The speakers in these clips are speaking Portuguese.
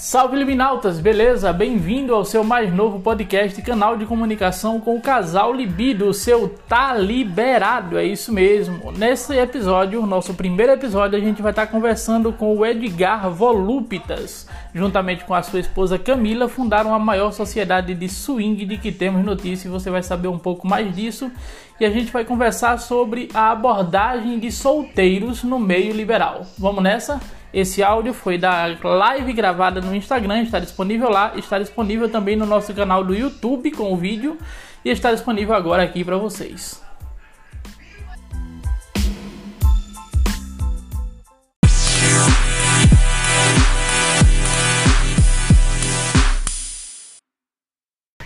Salve Liminautas, beleza? Bem-vindo ao seu mais novo podcast, canal de comunicação com o casal Libido, o seu Tá Liberado, é isso mesmo. Nesse episódio, nosso primeiro episódio, a gente vai estar conversando com o Edgar Volúpitas. Juntamente com a sua esposa Camila, fundaram a maior sociedade de swing de que temos notícia e você vai saber um pouco mais disso. E a gente vai conversar sobre a abordagem de solteiros no meio liberal. Vamos nessa? Esse áudio foi da live gravada no Instagram, está disponível lá, está disponível também no nosso canal do YouTube com o vídeo e está disponível agora aqui para vocês.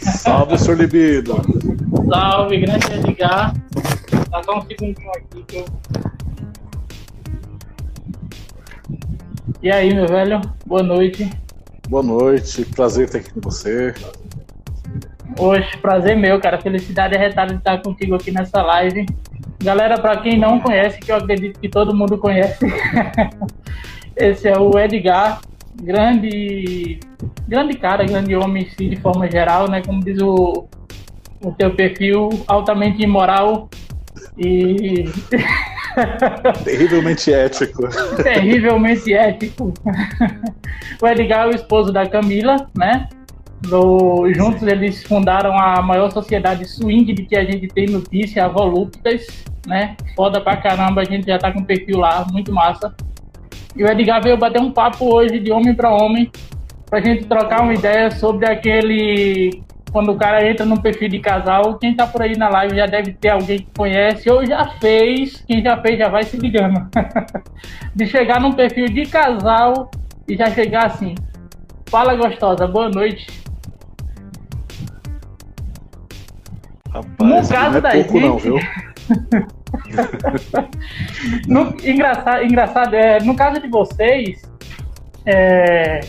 Salve, Sr. Libido. Salve, grande Edgar. Tá só um segundinho aqui que eu E aí, meu velho? Boa noite. Boa noite, prazer estar aqui com você. Oxe, prazer meu, cara. Felicidade arretada de estar contigo aqui nessa live. Galera, para quem não conhece, que eu acredito que todo mundo conhece, esse é o Edgar, grande, grande cara, grande homem sim, de forma geral, né? Como diz o, o teu perfil, altamente imoral e Terrivelmente ético. Terrivelmente ético. o Edgar é o esposo da Camila, né? Do, juntos eles fundaram a maior sociedade swing de que a gente tem notícia, a Voluptas, né? Foda pra caramba, a gente já tá com o perfil lá, muito massa. E o Edgar veio bater um papo hoje de homem para homem, pra gente trocar uma ideia sobre aquele quando o cara entra no perfil de casal, quem tá por aí na live já deve ter alguém que conhece ou já fez. Quem já fez já vai se ligando. de chegar num perfil de casal e já chegar assim: Fala gostosa, boa noite. Rapaz, no caso é da pouco, gente. Não, viu? no, engraçado, engraçado é, no caso de vocês, é,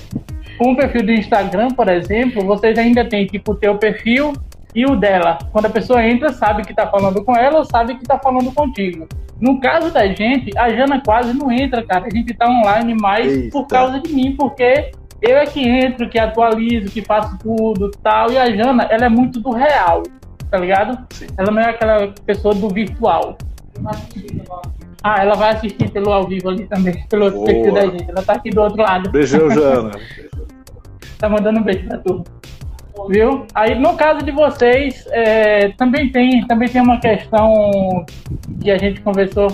com o perfil do Instagram, por exemplo, vocês ainda tem tipo o teu perfil e o dela. Quando a pessoa entra, sabe que tá falando com ela ou sabe que tá falando contigo. No caso da gente, a Jana quase não entra, cara. A gente tá online mais Eita. por causa de mim, porque eu é que entro, que atualizo, que faço tudo tal. E a Jana, ela é muito do real, tá ligado? Sim. Ela não é aquela pessoa do virtual. Ah, ela vai assistir pelo ao vivo ali também, pelo outro perfil da gente. Ela tá aqui do outro lado. Beijão, Jana. tá mandando um beijo pra tu. Viu? Aí no caso de vocês, é, também tem também tem uma questão que a gente conversou.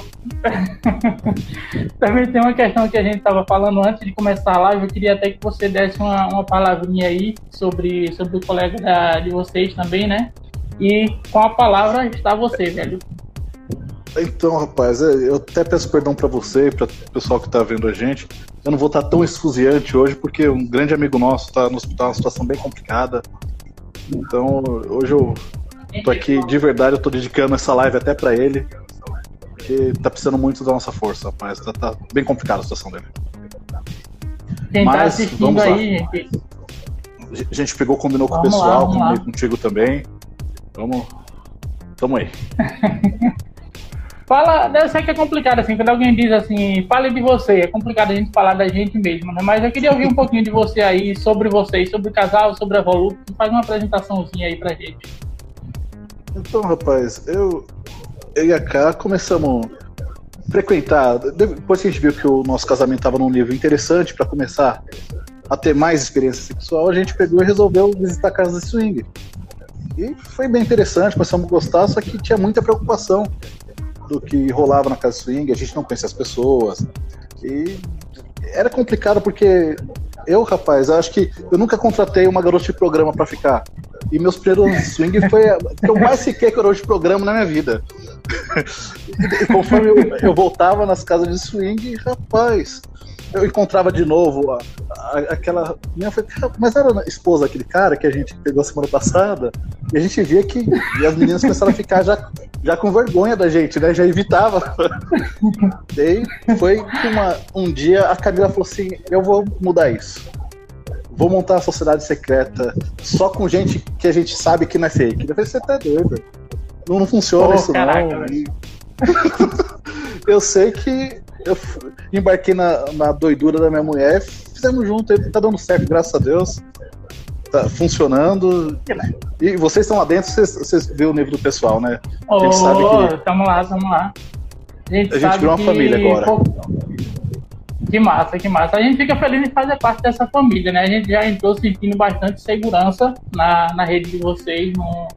também tem uma questão que a gente estava falando antes de começar a live. Eu queria até que você desse uma, uma palavrinha aí sobre, sobre o colega da, de vocês também, né? E com a palavra está você, velho. Então, rapaz, é, eu até peço perdão para você e para o pessoal que está vendo a gente. Eu não vou estar tá tão esfuziante hoje, porque um grande amigo nosso está no hospital, uma situação bem complicada. Então, hoje eu tô aqui, de verdade, eu tô dedicando essa live até para ele, porque tá precisando muito da nossa força, rapaz. Tá, tá bem complicada a situação dele. Quem Mas, tá assistindo aí, gente. A gente pegou, combinou vamos com o pessoal, combinei contigo também. Vamos. Tamo aí. Fala, eu sei que é complicado, assim, quando alguém diz assim, fale de você, é complicado a gente falar da gente mesmo, né? Mas eu queria ouvir um pouquinho de você aí, sobre vocês, sobre o casal, sobre a Volup, faz uma apresentaçãozinha aí pra gente. Então, rapaz, eu, eu e a Ká começamos a frequentar, depois que a gente viu que o nosso casamento estava num nível interessante para começar a ter mais experiência sexual, a gente pegou e resolveu visitar a casa de swing. E foi bem interessante, começamos a gostar, só que tinha muita preocupação do que rolava na casa swing, a gente não conhecia as pessoas. E era complicado porque eu, rapaz, acho que eu nunca contratei uma garota de programa para ficar. E meus primeiros swing foi que eu mais fiquei garota de programa na minha vida. e conforme eu, eu voltava nas casas de swing, rapaz, eu encontrava de novo a, a, aquela. Minha, mas era a esposa daquele cara que a gente pegou semana passada, e a gente via que e as meninas começaram a ficar já, já com vergonha da gente, né? Já evitava. Daí foi que uma, um dia a Camila falou assim: eu vou mudar isso. Vou montar uma sociedade secreta só com gente que a gente sabe que não é fake. Eu falei, você tá doido. Não, não funciona oh, isso caraca, não. E... eu sei que eu embarquei na, na doidura da minha mulher, fizemos junto, tá dando certo, graças a Deus. Tá funcionando. E vocês estão lá dentro, vocês, vocês vê o nível do pessoal, né? A gente oh, sabe que. Tamo lá, tamo lá. A gente, a gente virou uma que... família agora. Que massa, que massa. A gente fica feliz em fazer parte dessa família, né? A gente já entrou sentindo bastante segurança na, na rede de vocês, no,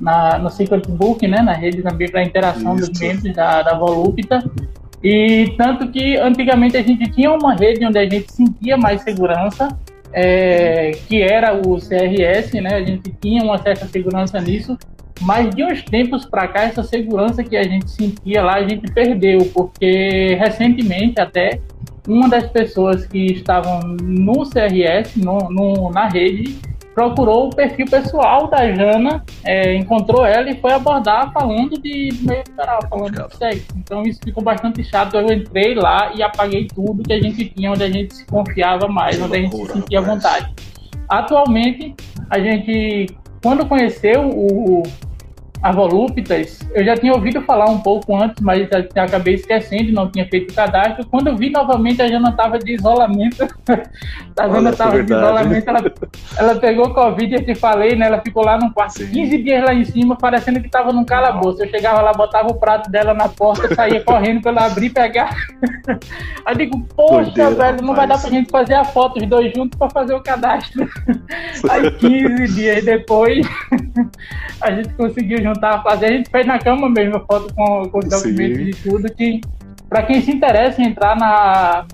na, no Secret Book, né? Na rede também para interação Isso. dos membros da, da Volupta. E tanto que antigamente a gente tinha uma rede onde a gente sentia mais segurança, é, que era o CRS, né? A gente tinha uma certa segurança nisso, mas de uns tempos para cá essa segurança que a gente sentia lá a gente perdeu, porque recentemente até uma das pessoas que estavam no CRS, no, no na rede, procurou o perfil pessoal da Jana, é, encontrou ela e foi abordar falando de, meio geral, falando de sexo. Então isso ficou bastante chato. Eu entrei lá e apaguei tudo que a gente tinha, onde a gente se confiava mais, que onde loucura, a gente se sentia à vontade. Atualmente, a gente, quando conheceu o, a Voluptas, eu já tinha ouvido falar um pouco antes, mas acabei esquecendo, não tinha feito o cadastro. Quando eu vi novamente, a Jana estava de isolamento. a Jana estava de isolamento, ela, ela pegou Covid, eu te falei, né? Ela ficou lá num quarto, Sim. 15 dias lá em cima, parecendo que estava num calabouço. Eu chegava lá, botava o prato dela na porta, saía correndo para ela abrir e pegar. Aí eu digo, poxa, Doideira, velho, não vai dar pra gente fazer a foto, os dois juntos para fazer o cadastro. Aí 15 dias depois, a gente conseguiu juntar, fazer, a gente fez na cama mesmo a foto com, com os documentos Sim. e tudo, que para quem se interessa em entrar na,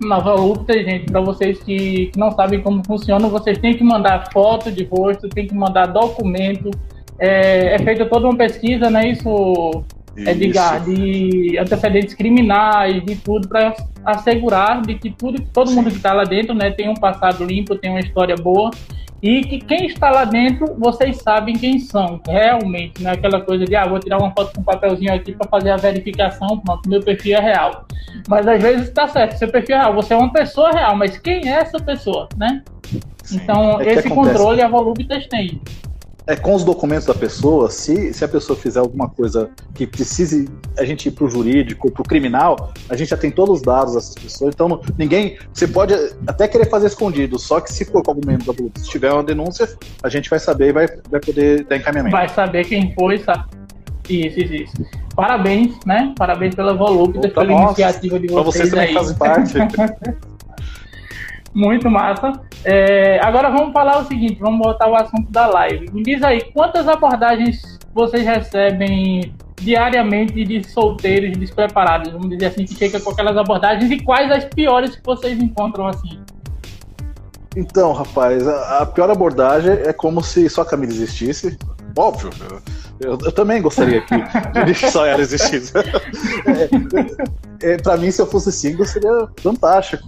na Volupta, gente, para vocês que, que, não sabem como funciona, vocês têm que mandar foto de rosto, tem que mandar documento, é, é feita toda uma pesquisa, né, isso, isso. Edgar, de antecedentes criminais, de tudo, para assegurar de que tudo, todo mundo que está lá dentro, né, tem um passado limpo, tem uma história boa, e que quem está lá dentro, vocês sabem quem são, realmente, não é aquela coisa de, ah, vou tirar uma foto com um papelzinho aqui para fazer a verificação, pronto, meu perfil é real. Mas às vezes está certo, seu perfil é real, você é uma pessoa real, mas quem é essa pessoa, né? Sim, então, é esse controle a Voluptas tem é com os documentos da pessoa, se, se a pessoa fizer alguma coisa que precise a gente ir para o jurídico, para o criminal, a gente já tem todos os dados dessas pessoas. Então, ninguém. Você pode até querer fazer escondido, só que se for com algum membro da polícia, se tiver uma denúncia, a gente vai saber e vai, vai poder dar encaminhamento. Vai saber quem foi, sabe? Isso, isso, isso. Parabéns, né? Parabéns pela Volúpia, pela nossa, iniciativa de vocês. Vocês também aí. fazem parte. Muito massa. É, agora vamos falar o seguinte, vamos voltar ao assunto da live. Me diz aí, quantas abordagens vocês recebem diariamente de solteiros despreparados, vamos dizer assim, que chega com aquelas abordagens e quais as piores que vocês encontram assim? Então, rapaz, a, a pior abordagem é como se só a Camila existisse. Óbvio, eu, eu, também gostaria que, que só ela existisse. é, é, pra mim, se eu fosse single, seria fantástico.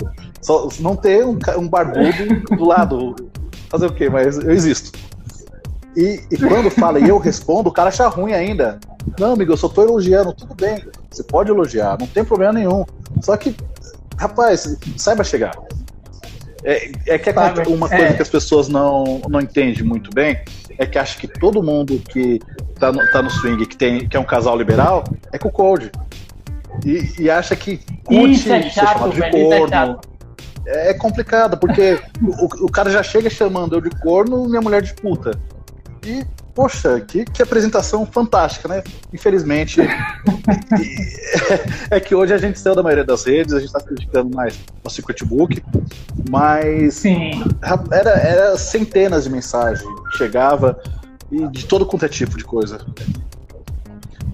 Só não ter um, um barbudo do lado. Fazer o quê? Mas eu existo. E, e, quando fala e eu respondo, o cara acha ruim ainda. Não, amigo, eu só tô elogiando. Tudo bem, você pode elogiar, não tem problema nenhum. Só que, rapaz, saiba chegar. É, é que uma coisa é. que as pessoas não, não entendem muito bem é que acha que todo mundo que tá no, tá no swing, que, tem, que é um casal liberal, é com o Cold. E, e acha que curte é chato, ser chamado de velho, é corno. É, é, complicado, porque o, o cara já chega chamando eu de corno e minha mulher de puta. E, poxa, que, que apresentação fantástica, né? Infelizmente, é, que hoje a gente saiu da maioria das redes, a gente está criticando mais o Secret Book, mas Sim. Era, era centenas de mensagens que chegava e de todo quanto é tipo de coisa.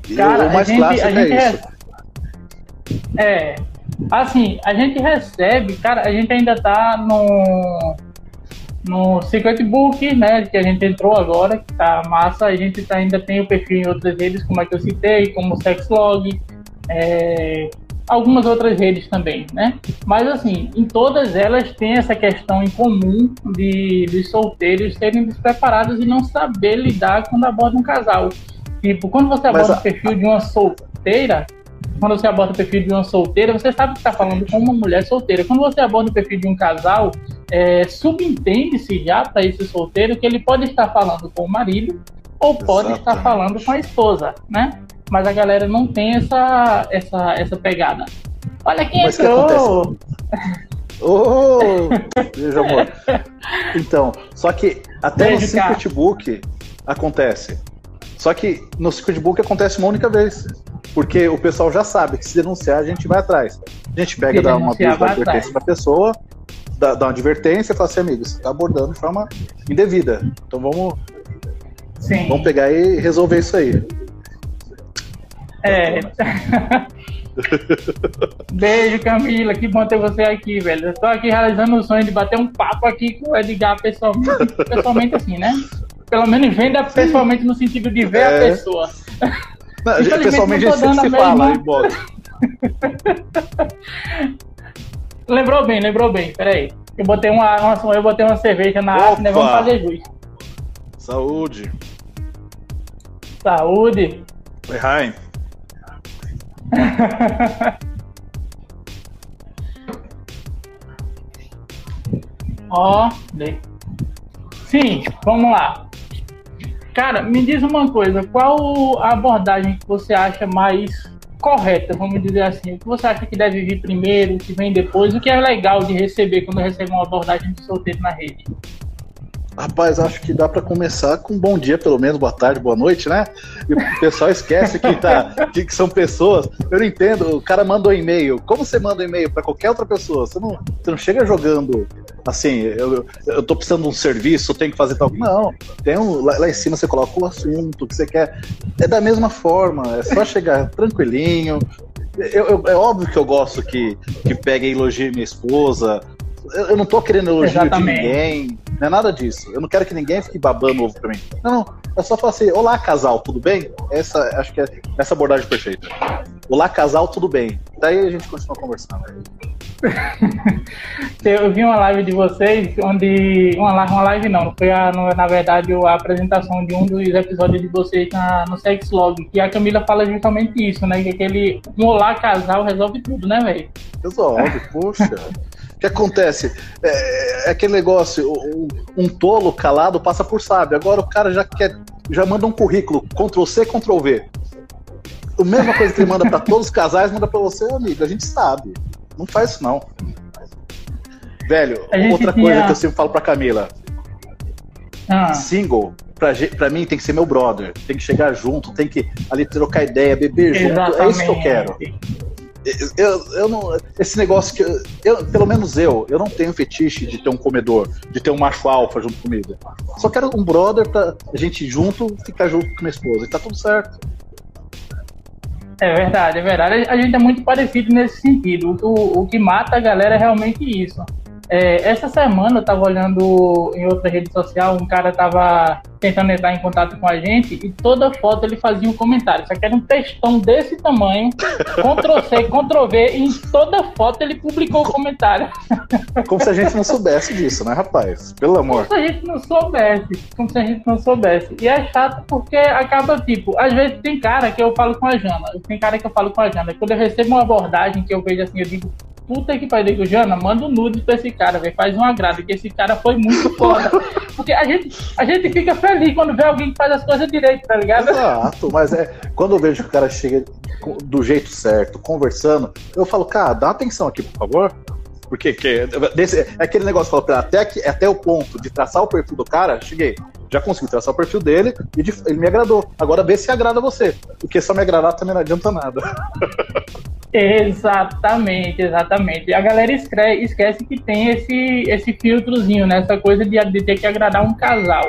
E Cara, o mais gente, clássico é isso. É, assim, a gente recebe, cara, a gente ainda tá no no Secret Book, né, que a gente entrou agora, que tá massa, a gente tá, ainda tem o perfil em outras redes, como é que eu citei, como o Sexlog, é, algumas outras redes também, né? Mas assim, em todas elas tem essa questão em comum de, de solteiros serem despreparados e não saber lidar quando abordam um casal. Tipo, quando você aborda Mas, o perfil de uma solteira, quando você aborda o perfil de uma solteira, você sabe que está falando com uma mulher solteira. Quando você aborda o perfil de um casal, é, subentende-se já para esse solteiro que ele pode estar falando com o marido ou pode Exatamente. estar falando com a esposa, né? Mas a galera não tem essa, essa, essa pegada. Olha quem Mas entrou! Ô, oh, beijo, amor. Então, só que até beijo, no Secret Book acontece. Só que no Secret Book acontece uma única vez. Porque o pessoal já sabe que se denunciar, a gente vai atrás. A gente pega, dá uma advertência pra pessoa, dá, dá uma advertência e fala assim, amigo, você tá abordando de forma indevida. Então vamos, Sim. vamos pegar e resolver isso aí. É. Beijo, Camila. Que bom ter você aqui, velho. Eu tô aqui realizando o sonho de bater um papo aqui com o Edgar pessoalmente, pessoalmente assim, né? Pelo menos venda pessoalmente no sentido de ver é. a pessoa. Não, pessoalmente a gente sempre se fala, aí, bota. lembrou bem, lembrou bem. Peraí. Eu botei uma, uma, eu botei uma cerveja na arte, né? Vamos fazer jus. Saúde. Saúde. Lehaim. Ó, sim, vamos lá. Cara, me diz uma coisa, qual a abordagem que você acha mais correta, vamos dizer assim? O que você acha que deve vir primeiro, o que vem depois? O que é legal de receber quando recebe uma abordagem de solteiro na rede? Rapaz, acho que dá para começar com bom dia, pelo menos, boa tarde, boa noite, né? E o pessoal esquece que, tá, que, que são pessoas. Eu não entendo, o cara manda um e-mail. Como você manda um e-mail para qualquer outra pessoa? Você não, você não chega jogando assim, eu, eu tô precisando de um serviço, eu tenho que fazer tal. Não, tem um, lá, lá em cima você coloca o assunto que você quer. É da mesma forma, é só chegar tranquilinho, eu, eu, é óbvio que eu gosto que, que pegue e elogie minha esposa, eu não tô querendo elogio Exatamente. de ninguém, não é nada disso. Eu não quero que ninguém fique babando ovo pra mim. Não, não. É só falar assim: Olá, casal, tudo bem? Essa, acho que é essa abordagem perfeita. Olá, casal, tudo bem? Daí a gente continua conversando. eu vi uma live de vocês, onde. Uma live, uma live não, foi a, na verdade a apresentação de um dos episódios de vocês na, no Sex Log, e a Camila fala justamente isso, né? Que aquele um olá casal resolve tudo, né, velho? Resolve, poxa que acontece? É, é aquele negócio, um, um, tolo calado passa por sábio. Agora o cara já quer, já manda um currículo, Ctrl C, Ctrl V. A mesma coisa que ele manda para todos os casais, manda para você, amigo. A gente sabe. Não faz isso não. Velho, outra tinha... coisa que eu sempre falo pra Camila. Ah. Single, pra, pra mim, tem que ser meu brother. Tem que chegar junto, tem que ali trocar ideia, beber Exatamente. junto. É isso que eu quero eu, eu não. Esse negócio que. Eu, pelo menos eu, eu não tenho fetiche de ter um comedor, de ter um macho alfa junto comigo. Só quero um brother pra gente junto ficar junto com minha esposa. E tá tudo certo. É verdade, é verdade. A gente é muito parecido nesse sentido. O, o que mata a galera é realmente isso. É, essa semana eu tava olhando em outra rede social, um cara tava tentando entrar em contato com a gente e toda foto ele fazia um comentário. Só que era um textão desse tamanho, Ctrl C, Ctrl V, e em toda foto ele publicou o comentário. Como se a gente não soubesse disso, né, rapaz? Pelo amor. Como se a gente não soubesse. Como se a gente não soubesse. E é chato porque acaba, tipo, às vezes tem cara que eu falo com a Jana. Tem cara que eu falo com a Jana. Quando eu recebo uma abordagem que eu vejo assim, eu digo, puta que pariu, Jana, manda um nude pra esse cara, velho. Faz um agrado, que esse cara foi muito foda. Porque a gente, a gente fica feliz quando vê alguém que faz as coisas direito, tá ligado? Exato, mas é. Quando eu vejo que o cara chega do jeito certo, conversando, eu falo, cara, dá atenção aqui, por favor. Porque que, desse, é aquele negócio, falo, até, que, até o ponto de traçar o perfil do cara, cheguei. Já consegui traçar o perfil dele e de, ele me agradou. Agora vê se agrada você. Porque só me agradar também não adianta nada. Exatamente, exatamente. E a galera esquece, esquece que tem esse, esse filtrozinho, né? Essa coisa de, de ter que agradar um casal.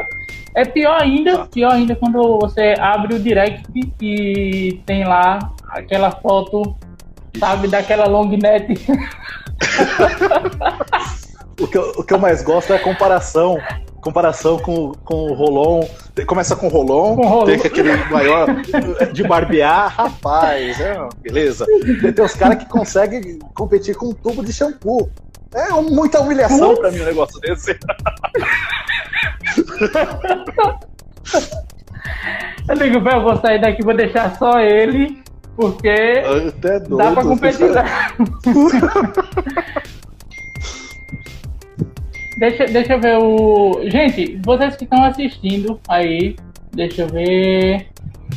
É pior ainda, ah. pior ainda quando você abre o direct e tem lá aquela foto, sabe, daquela long net. o, que eu, o que eu mais gosto é a comparação comparação com, com o Rolon. Começa com o Rolon, com Rolon. tem aquele maior de barbear, rapaz, é, beleza. Tem os caras que conseguem competir com um tubo de shampoo. É muita humilhação pra mim um negócio desse. Eu digo, velho, eu vou sair daqui, vou deixar só ele, porque dá pra competir. Deixa, deixa eu ver o. Gente, vocês que estão assistindo aí, deixa eu ver.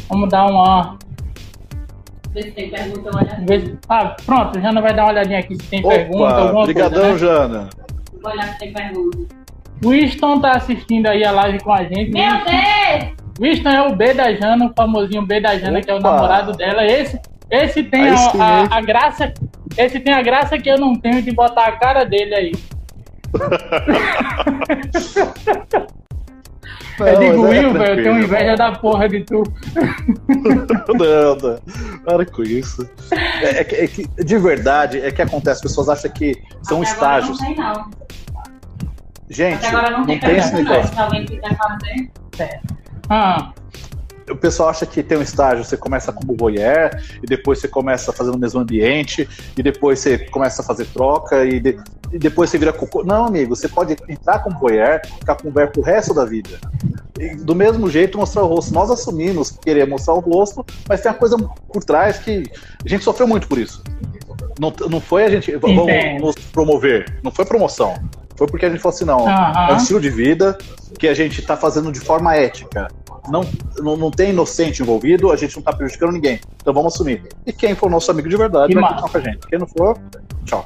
Vamos dar uma. Vê se tem pergunta, olha. Ah, pronto, Jana vai dar uma olhadinha aqui se tem Opa, pergunta, alguma Obrigadão, coisa. Né? Jana. Vou olhar se tem pergunta. Winston tá assistindo aí a live com a gente. Meu Deus! Winston é o B da Jana, o famosinho B da Jana, que é o Opa. namorado dela. Esse, esse tem Aí a, a- a graça. Esse tem a graça que eu não tenho de botar a cara dele aí. Eu Não, digo, é Will, velho, eu tenho inveja da porra de tu. Não, não. Para com isso. É, é é que, de verdade, é que acontece, as pessoas acham que são Até agora estágios. Não tem, não. Gente, Até agora não não tem, tem esse negócio. Se alguém quiser fazer. Ah, O pessoal acha que tem um estágio, você começa como voyeur, e depois você começa a fazer no mesmo ambiente, e depois você começa a fazer troca, e, de- e depois você vira cocô. Não, amigo, você pode entrar como voyeur, ficar com voyeur pro resto da vida. E do mesmo jeito, mostrar o rosto. Nós assumimos querer mostrar o rosto, mas tem uma coisa por trás que a gente sofreu muito por isso. Não, não foi a gente, vamos nos promover, não foi promoção. Foi porque a gente falou assim, não, Aham. é um estilo de vida que a gente tá fazendo de forma ética. Não, não, não tem inocente envolvido, a gente não tá prejudicando ninguém. Então vamos assumir. E quem for nosso amigo de verdade Que vai continuar com a gente. Quem não for, tchau.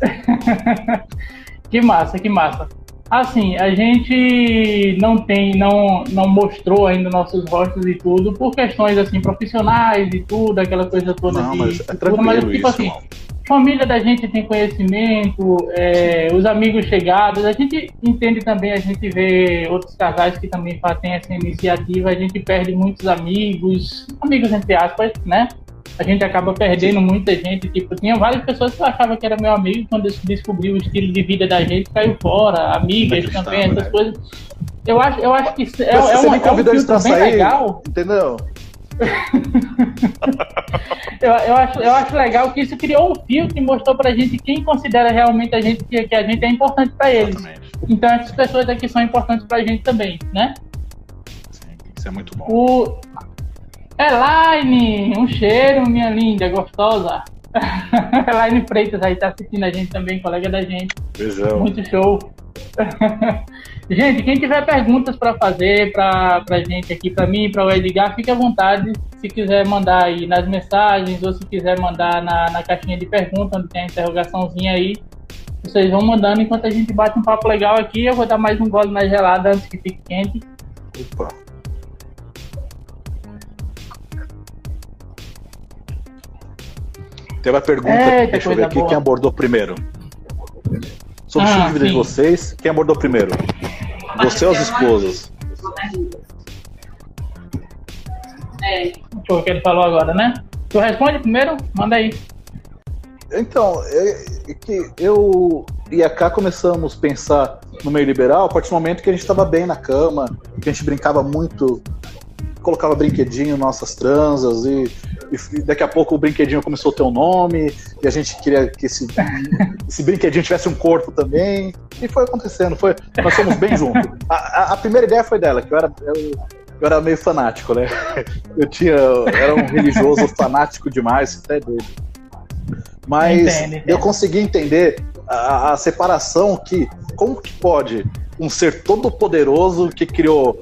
que massa, que massa. Assim, a gente não tem, não, não mostrou ainda nossos rostos e tudo, por questões assim, profissionais e tudo, aquela coisa toda Não, de mas é tudo, tranquilo mas tipo isso, assim, irmão. família da gente tem conhecimento, é, os amigos chegados, a gente entende também, a gente vê outros casais que também têm essa iniciativa, a gente perde muitos amigos, amigos entre aspas, né? A gente acaba perdendo muita gente, tipo, tinha várias pessoas que eu achava que era meu amigo, quando eu descobri o estilo de vida da gente, caiu fora, amigas Inacreditável, também, essas né? coisas. Eu acho, eu acho que isso é, Mas é você um, me é um eles filtro pra bem sair, legal. entendeu? Eu, eu, acho, eu acho legal que isso criou um filtro e mostrou pra gente quem considera realmente a gente que, que a gente é importante pra eles. Exatamente. Então essas pessoas aqui são importantes pra gente também, né? Sim, isso é muito bom. O Elaine, um cheiro, minha linda, gostosa. Elaine Freitas aí tá assistindo a gente também, colega da gente. Beijão. Muito show. gente, quem tiver perguntas para fazer pra, pra gente aqui, pra mim, para o Edgar, fique à vontade. Se quiser mandar aí nas mensagens ou se quiser mandar na, na caixinha de perguntas, onde tem a interrogaçãozinha aí, vocês vão mandando enquanto a gente bate um papo legal aqui. Eu vou dar mais um gole na gelada antes que fique quente. Opa. Tem uma pergunta, Eita, deixa eu ver aqui, boa. quem abordou primeiro? Sobre Ah, estilo de vocês, quem abordou primeiro? Você ou as esposas? É, Deixa eu ver o que ele falou agora, né? Tu responde primeiro? Manda aí. Então, é, é que eu e a Cá começamos a pensar no meio liberal a partir do momento que a gente estava bem na cama, que a gente brincava muito, colocava brinquedinho nossas transas e, e daqui a pouco o brinquedinho começou a ter um nome e a gente queria que esse, esse brinquedinho tivesse um corpo também e foi acontecendo, foi, nós fomos bem juntos. A, a- a primeira ideia foi dela, que eu era, eu, eu era meio fanático, né? Eu tinha, eu era um religioso fanático demais, até doido. Mas Entendo, entendo. eu consegui entender a, a separação que como que pode um ser todo poderoso que criou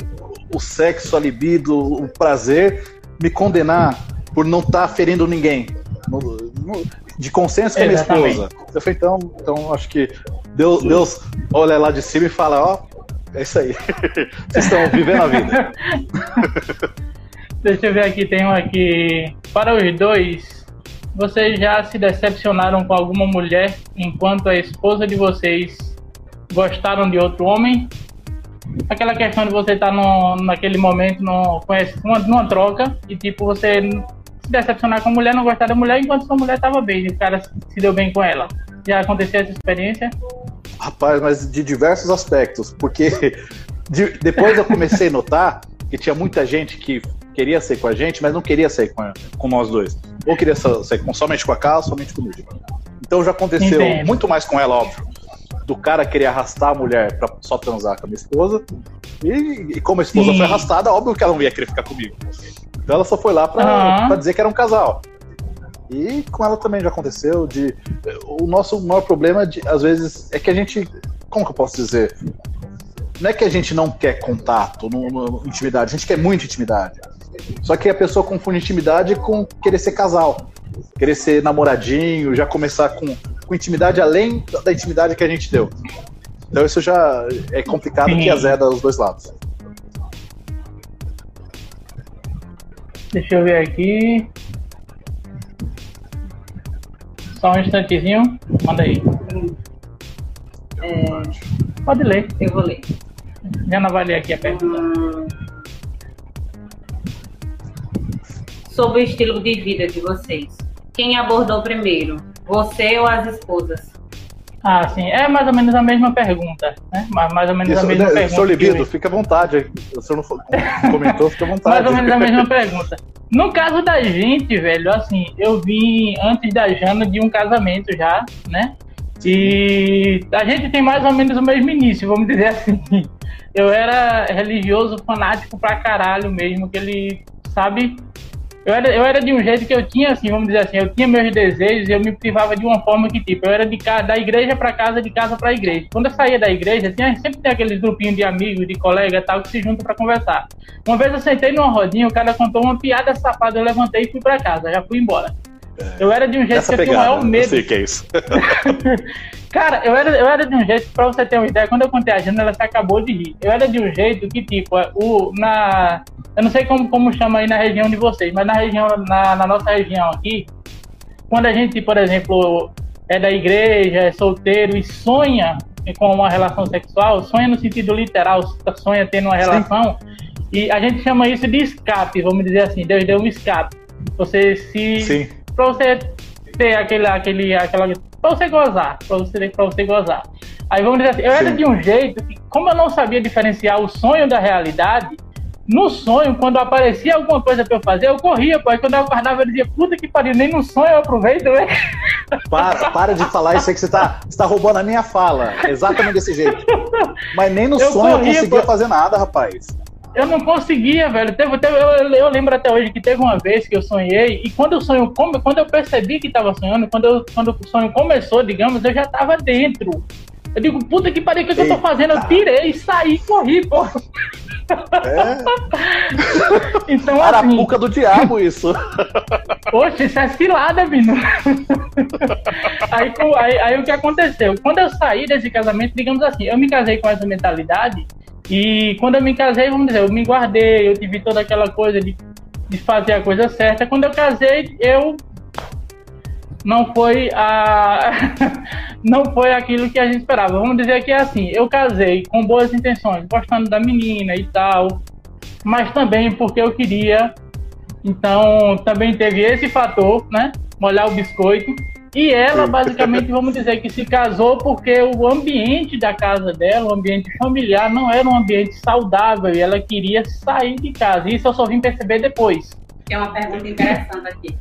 o sexo, a libido, o prazer, me condenar por não estar ferindo ninguém. De consenso com a minha esposa. Eu falei, então, então acho que Deus, Deus olha lá de cima e fala, ó, é isso aí. Vocês estão vivendo a vida. Deixa eu ver aqui, tem um aqui. Para os dois, vocês já se decepcionaram com alguma mulher enquanto a esposa de vocês gostaram de outro homem? Aquela questão de você estar no, naquele momento no, conhece, numa, numa troca e tipo você se decepcionar com a mulher, não gostar da mulher enquanto sua mulher estava bem e o cara se deu bem com ela. Já aconteceu essa experiência? Rapaz, mas de diversos aspectos, porque de- depois eu comecei a notar que tinha muita gente que queria sair com a gente, mas não queria sair com, a- com nós dois. Ou queria sair com, somente com a Carla, somente comigo. Então já aconteceu Entendo. muito mais com ela, óbvio. Do cara querer arrastar a mulher pra só transar com a minha esposa. E, e como a esposa Sim. foi arrastada, óbvio que ela não ia querer ficar comigo. Então ela só foi lá pra, Aham. pra dizer que era um casal. E com ela também já aconteceu de o nosso maior problema de, às vezes é que a gente, como que eu posso dizer? Não é que a gente não quer contato, não- não- intimidade, a gente quer muita intimidade. Só que a pessoa confunde intimidade com querer ser casal, querer ser namoradinho, já começar com, com intimidade além da intimidade que a gente deu. Então isso já é complicado Sim. que azeda os dois lados. Deixa eu ver aqui. Só um instantezinho. Manda aí. É, Pode ler. eu vou ler. Já não vai ler aqui a pergunta. Hum, Sobre o estilo de vida de vocês. Quem abordou primeiro? Você ou as esposas? Ah, sim. É mais ou menos a mesma pergunta, né? Mais, ou menos a Isso, mesma né, pergunta. Seu libido, eu- fica à vontade. O senhor não comentou, fica à vontade. Mais ou menos a mesma pergunta. No caso da gente, velho, assim, eu vim antes da Jana de um casamento já, né? E a gente tem mais ou menos o mesmo início, vamos dizer assim. Eu era religioso, fanático pra caralho mesmo, que ele, sabe? Eu era, eu era de um jeito que eu tinha, assim, vamos dizer assim, eu tinha meus desejos e eu me privava de uma forma que, tipo, eu era de ca- da igreja pra casa, de casa pra igreja. Quando eu saía da igreja, tinha, sempre tem aqueles grupinhos de amigos, de colega tal, que se juntam pra conversar. Uma vez eu sentei numa rodinha, o cara contou uma piada safada, eu levantei e fui pra casa, já fui embora. Eu era de um jeito Essa que eu tinha o maior eu medo. sei que é isso. Cara, eu era, eu era de um jeito, pra você ter uma ideia, quando eu contei a Jana, ela se acabou de rir. Eu era de um jeito que, tipo, o, na. Eu não sei como, como chama aí na região de vocês, mas na região, na, na nossa região aqui, quando a gente, por exemplo, é da igreja, é solteiro e sonha com uma relação sexual, sonha no sentido literal, sonha tendo uma relação, e a gente chama isso de escape, vamos dizer assim, Deus deu um escape. Você se Sim. Pra você ter aquele, aquele, aquela. pra você gozar, pra você, pra você gozar. Aí vamos dizer assim, eu era Sim. de um jeito que, como eu não sabia diferenciar o sonho da realidade, no sonho, quando aparecia alguma coisa pra eu fazer, eu corria, pô. Aí quando eu acordava, eu dizia, puta que pariu, nem no sonho eu aproveito, né? Para, para de falar isso aí que você tá, você tá roubando a minha fala. Exatamente desse jeito. Mas nem no Eu sonho eu corria, conseguia pô. fazer nada, rapaz. Eu não conseguia, velho. Teve, teve- eu, eu lembro até hoje que teve uma vez que eu sonhei, e quando o sonho quando eu percebi que estava sonhando, quando, eu, quando o sonho começou, digamos, eu já estava dentro. Eu digo, puta que pariu, o que, que eu tô fazendo? Eu tirei, saí, corri, pô. É Então, assim, arapuca do diabo isso. poxa, isso é cilada, Bino. aí, aí, aí o que aconteceu? Quando eu saí desse casamento, digamos assim, eu me casei com essa mentalidade, e quando eu me casei, vamos dizer, eu me guardei, eu tive toda aquela coisa de, de fazer a coisa certa. Quando eu casei, eu não foi a não foi aquilo que a gente esperava. Vamos dizer que é assim, eu casei com boas intenções, gostando da menina e tal, mas também porque eu queria. Então, também teve esse fator, né? Molhar o biscoito. E ela, basicamente, vamos dizer que se casou porque o ambiente da casa dela, o ambiente familiar, não era um ambiente saudável e ela queria sair de casa. Isso eu só vim perceber depois. Tem uma pergunta interessante aqui.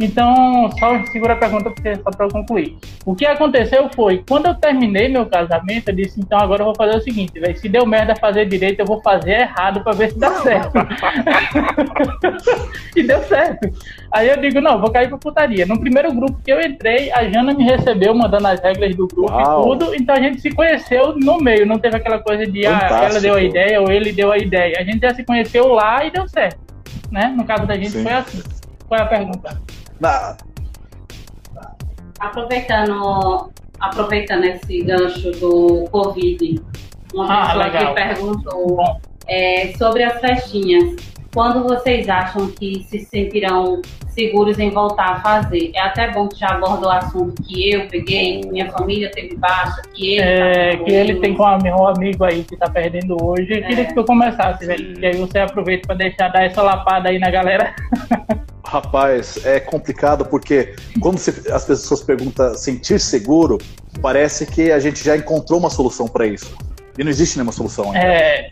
Então, só segura a pergunta porque só para eu concluir. O que aconteceu foi, quando eu terminei meu casamento, eu disse, então agora eu vou fazer o seguinte, velho, se deu merda fazer direito, eu vou fazer errado para ver se dá certo. e deu certo. Aí eu digo, não, vou cair pra putaria. No primeiro grupo que eu entrei, a Jana me recebeu mandando as regras do grupo Uau. e tudo, então a gente se conheceu no meio, não teve aquela coisa de, ah, ela deu a ideia ou ele deu a ideia. A gente já se conheceu lá e deu certo. Né? No caso da gente Sim. foi assim. Qual é a pergunta? Aproveitando, aproveitando esse gancho do Covid, uma Ah, pessoa legal. que perguntou é, sobre as festinhas. Quando vocês acham que se sentirão seguros em voltar a fazer? É até bom que já abordou o assunto que eu peguei, que minha família teve baixa, que ele é, tá que ele tem com um ami- amigo aí que tá perdendo hoje. Eu queria É. que tu começasse, velho. Que aí você aproveita pra deixar dar essa lapada aí na galera. Rapaz, é complicado porque quando se- as pessoas perguntam sentir seguro, parece que a gente já encontrou uma solução para isso. E não existe nenhuma solução ainda. É,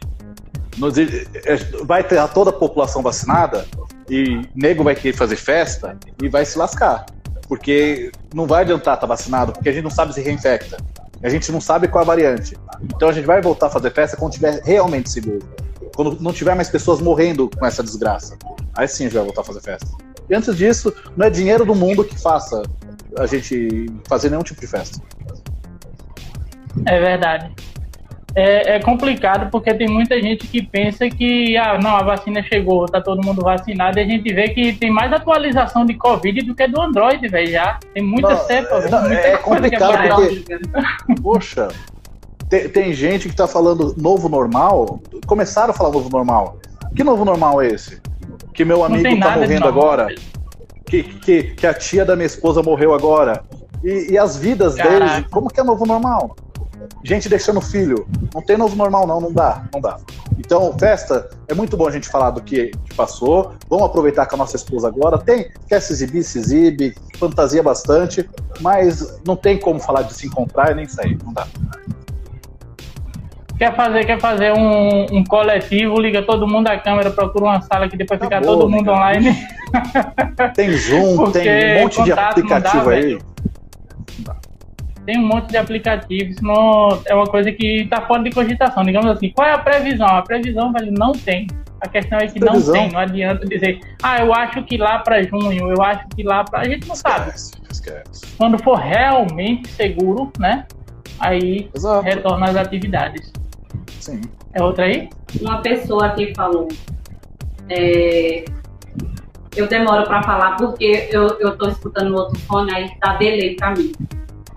Não é, vai ter toda a população vacinada e nego vai querer fazer festa e vai se lascar. Porque não vai adiantar estar vacinado, porque a gente não sabe se reinfecta. A gente não sabe qual é a variante. Então a gente vai voltar a fazer festa quando tiver realmente seguro. Quando não tiver mais pessoas morrendo com essa desgraça. Aí sim a gente vai voltar a fazer festa. E antes disso, não é dinheiro do mundo que faça a gente fazer nenhum tipo de festa. é verdade. é, é, complicado porque tem muita gente que pensa que ah, não, a vacina chegou, tá todo mundo vacinado, e a gente vê que tem mais atualização de Covid do que do Android, velho, já. Tem muita não, cepa, não, muita é complicado porque, poxa, tem, tem, gente que tá falando novo normal, começaram a falar novo normal. Que novo normal é esse? Que meu amigo tá morrendo agora? Que, que, que, a tia da minha esposa morreu agora? E, e as vidas Caraca. deles, como que é novo normal? gente deixando filho. Não tem novo normal, não, não dá, não dá. Então, festa, é muito bom a gente falar do que, que passou. Vamos aproveitar com a nossa esposa agora. Tem, quer se exibir, se exibe, fantasia bastante, mas não tem como falar de se encontrar e nem sair, não dá. Quer fazer, quer fazer um, um coletivo, liga todo mundo à câmera, procura uma sala que depois fica todo mundo cara. online. Tem Zoom, tem um monte de aplicativo dá, aí. Velho tem um monte de aplicativos, não, é uma coisa que está fora de cogitação. Digamos assim, qual é a previsão? A previsão, velho, não tem. A questão é que previsão? não tem, não adianta dizer, ah, eu acho que lá para junho, eu acho que lá para. A gente não esquece, sabe. Esquece. Quando for realmente seguro, né? Aí Exato. retorna às atividades. Sim. É outra aí? Uma pessoa aqui falou. É, eu demoro para falar porque eu, eu tô escutando no outro fone, aí tá delay para mim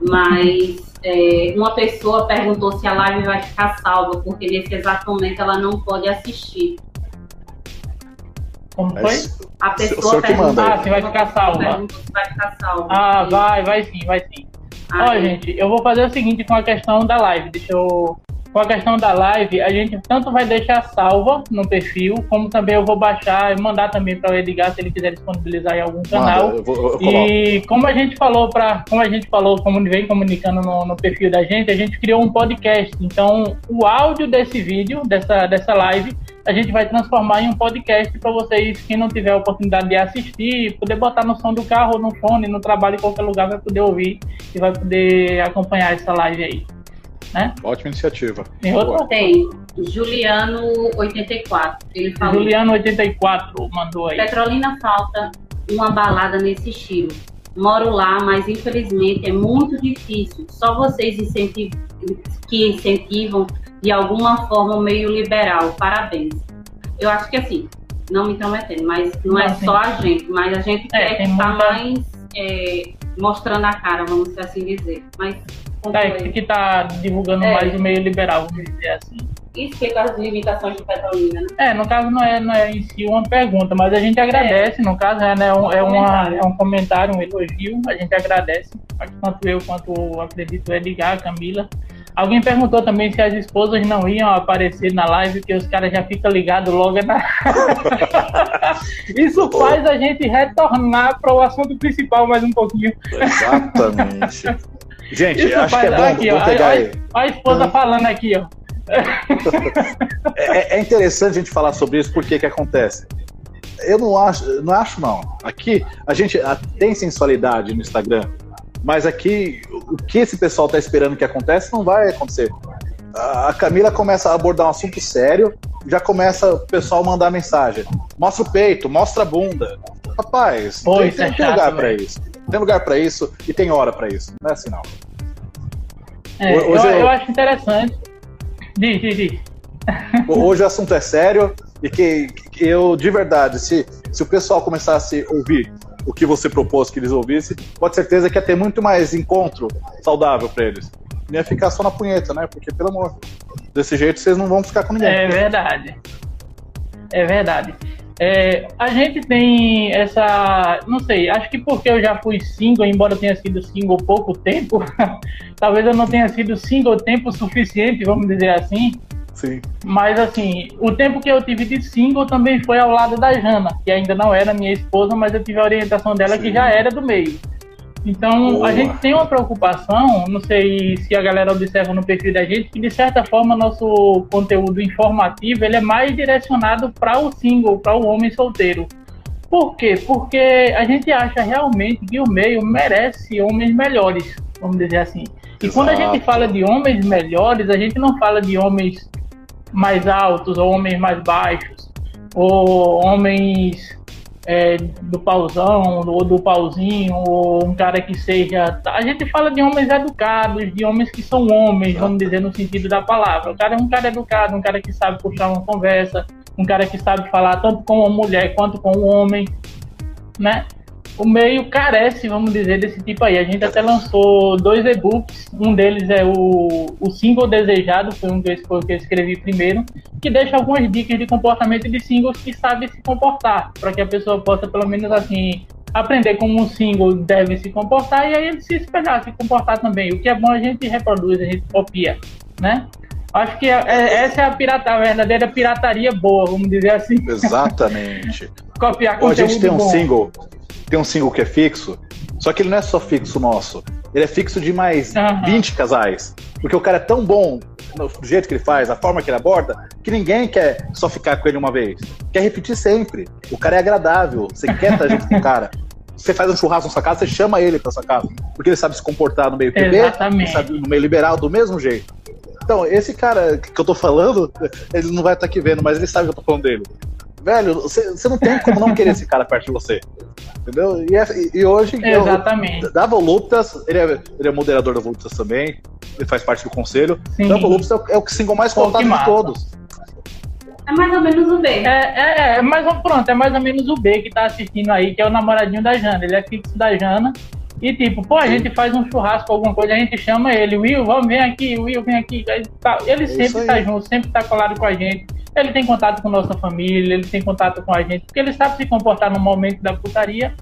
mas é, uma pessoa perguntou se a live vai ficar salva, porque nesse exato momento ela não pode assistir. Como foi? A pessoa perguntou ah, se vai ficar salva. se vai ficar salva. Ah, vai, vai sim, vai sim. Ó, gente, eu vou fazer o seguinte com a questão da live. Deixa eu com a questão da live, a gente tanto vai deixar salva no perfil, como também eu vou baixar e mandar também para o Edgar se ele quiser disponibilizar em algum canal. Manda, eu vou, eu e como a gente falou para, como a gente falou, como vem comunicando no, no, perfil da gente, a gente criou um podcast. Então, o áudio desse vídeo, dessa dessa live, a gente vai transformar em um podcast para vocês, quem não tiver a oportunidade de assistir, poder botar no som do carro, no fone, no trabalho, em qualquer lugar, vai poder ouvir e vai poder acompanhar essa live aí né? Ótima iniciativa. Tem outro? Tem. Juliano 84. Ele falou. Juliano 84 mandou aí. Petrolina falta uma balada nesse estilo. Moro lá, mas infelizmente é muito difícil. Só vocês incentiv... que incentivam de alguma forma o meio liberal. Parabéns. Eu acho que assim, não me intrometendo, mas não, não é só a gente, mas a gente é, quer estar muita... mais é, mostrando a cara, vamos assim dizer. Mas é, que está divulgando é. mais o meio liberal, vamos dizer assim. Explica as limitações de Petrolina, né? É, no caso não é, não é em si uma pergunta, mas a gente agradece, é. no caso é, né, um, é, uma, é um comentário, um elogio, a gente agradece, tanto eu quanto acredito o Edgar, a Camila. Alguém perguntou também se as esposas não iam aparecer na live, que os caras já ficam ligados logo na. Isso faz a gente retornar para o assunto principal mais um pouquinho. Exatamente. Gente, Isso acho que é bom, aqui, ó, pegar aí. a esposa hum. falando aqui, ó. É, é, interessante a gente falar sobre isso, porque que acontece? Eu não acho, não acho não. Aqui a gente tem sensualidade no Instagram, mas aqui o que esse pessoal tá esperando que aconteça não vai acontecer. A Camila começa a abordar um assunto sério, já começa o pessoal mandar mensagem. Mostra o peito, mostra a bunda. Rapaz, Pô, tem, tem, é tem lugar para isso. Tem lugar para isso e tem hora para isso. Não é assim, não. É, eu, eu... eu acho interessante. Diz, diz, diz. Hoje o assunto é sério e que, que, eu, de verdade, se, se o pessoal começasse a ouvir o que você propôs que eles ouvissem, pode certeza que ia ter muito mais encontro saudável para eles. Não ia ficar só na punheta, né? Porque, pelo amor, desse jeito vocês não vão ficar com ninguém. É verdade. É verdade. É, a gente tem essa. Não sei, acho que porque eu já fui single, embora eu tenha sido single pouco tempo, talvez eu não tenha sido single tempo suficiente, vamos dizer assim. Sim. Mas assim, o tempo que eu tive de single também foi ao lado da Jana, que ainda não era minha esposa, mas eu tive a orientação dela Sim. que já era do meio. Então, Boa. a gente tem uma preocupação, não sei se a galera observa no perfil da gente, que de certa forma nosso conteúdo informativo ele é mais direcionado para o single, para o homem solteiro. Por quê? Porque a gente acha realmente que o meio merece homens melhores, vamos dizer assim. E Exato. quando a gente fala de homens melhores, a gente não fala de homens mais altos ou homens mais baixos, ou homens é, do pauzão, ou do pauzinho, ou um cara que seja. A gente fala de homens educados, de homens que são homens, vamos dizer, no sentido da palavra. O cara é um cara educado, um cara que sabe puxar uma conversa, um cara que sabe falar tanto com a mulher quanto com o homem, né? O meio carece, vamos dizer, desse tipo aí. A gente até lançou dois e-books, um deles é o, o Single Desejado, foi um que eu escrevi primeiro, que deixa algumas dicas de comportamento de singles que sabe se comportar, para que a pessoa possa, pelo menos assim, aprender como um single deve se comportar e aí ele se espelhar, se comportar também. O que é bom a gente reproduz, a gente copia, né? Acho que é, é, essa é a, pirata, a verdadeira pirataria boa, vamos dizer assim. Exatamente. Copiar conteúdo A gente tem um bom. single tem um single que é fixo, só que ele não é só fixo nosso. Ele é fixo de mais uhum. 20 casais. Porque o cara é tão bom do jeito que ele faz, a forma que ele aborda, que ninguém quer só ficar com ele uma vez. Quer repetir sempre. O cara é agradável. Você quer estar junto com o cara. Você faz um churrasco na sua casa, você chama ele pra sua casa. Porque ele sabe se comportar no meio PB, sabe no meio liberal do mesmo jeito. Então, esse cara que eu tô falando, ele não vai estar aqui vendo, mas ele sabe que eu tô falando dele. Velho, você não tem como não querer esse cara perto de você. Entendeu? E, é, e hoje. Exatamente. Eu, da Voluptas, ele é, ele é moderador da Voluptas também, ele faz parte do conselho. Sim. Da Voluptas é o, é o single mais contado de todos. É mais ou menos o B. É, é, é, mais, pronto, é mais ou menos o B que tá assistindo aí, que é o namoradinho da Jana. Ele é fixo da Jana. E tipo, pô, a gente faz um churrasco, alguma coisa, a gente chama ele, Will, vamos, vem aqui, Will, vem aqui. Ele é sempre tá junto, sempre tá colado com a gente. Ele tem contato com nossa família, ele tem contato com a gente, porque ele sabe se comportar no momento da putaria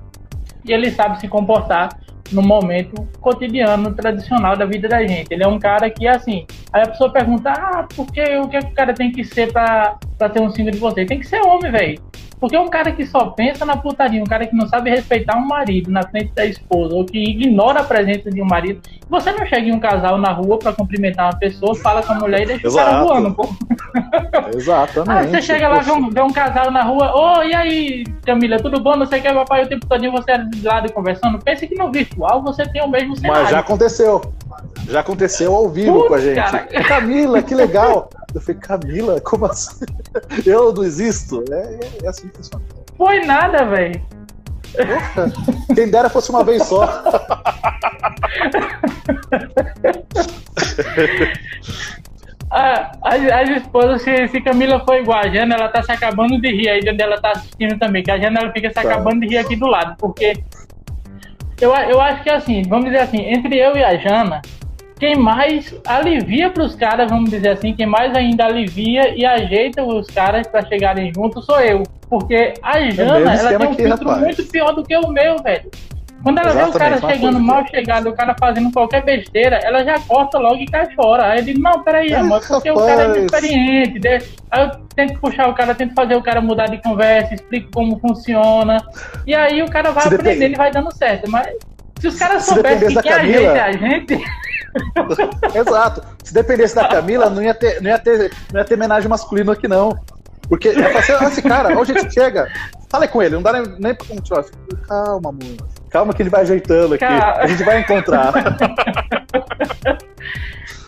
e ele sabe se comportar no momento cotidiano, tradicional da vida da gente. Ele é um cara que, assim, aí a pessoa pergunta, ah, por que, o que o cara tem que ser pra, pra ter um símbolo de você? Tem que ser homem, velho. Porque um cara que só pensa na putaria, um cara que não sabe respeitar um marido na frente da esposa, ou que ignora a presença de um marido, você não chega em um casal na rua para cumprimentar uma pessoa, fala com a mulher e deixa Exato. o cara voando, pô. Exatamente. Ah, você chega lá, vê um, vê um, casal na rua, ô, oh, e aí, Camila, tudo bom? Não sei o que, papai, o tempo todo você é de lado conversando. Pense que no virtual você tem o mesmo cenário. Mas já aconteceu. Já aconteceu ao vivo Putz, com a gente. Cara. Camila, que legal. Eu falei, Camila, como assim? Eu não existo. É, é assim Foi nada, velho. Quem dera fosse uma vez só. Ah, as, as esposas, se, se, Camila for igual a Jana, ela tá se acabando de rir aí onde ela tá assistindo também, que a Jana ela fica se tá. acabando de rir aqui do lado, porque eu, eu acho que assim, vamos dizer assim, entre eu e a Jana, quem mais alivia para os caras, vamos dizer assim, quem mais ainda alivia e ajeita os caras para chegarem juntos sou eu. Porque a é Jana, é ela tem um aqui, filtro rapaz. muito pior do que o meu, velho. Quando ela Exatamente, vê o cara chegando mal chegado, o cara fazendo qualquer besteira, ela já corta logo e cai fora. Aí eu digo, não, peraí, é, amor, porque rapaz. o cara é experiente. Né? Aí eu tento puxar o cara, tento fazer o cara mudar de conversa, explico como funciona. E aí o cara vai se aprendendo depende... e vai dando certo. Mas se os caras soubessem que quem Camila... ajeita a gente. Exato. Se dependesse da Camila, não ia ter, não ia ter, não ia ter homenagem masculino aqui, não. Porque é pra ser, esse cara, onde a gente chega, fala com ele, não dá nem, nem pra continuar. Calma, amor. Calma que ele vai ajeitando aqui. Calma. A gente vai encontrar.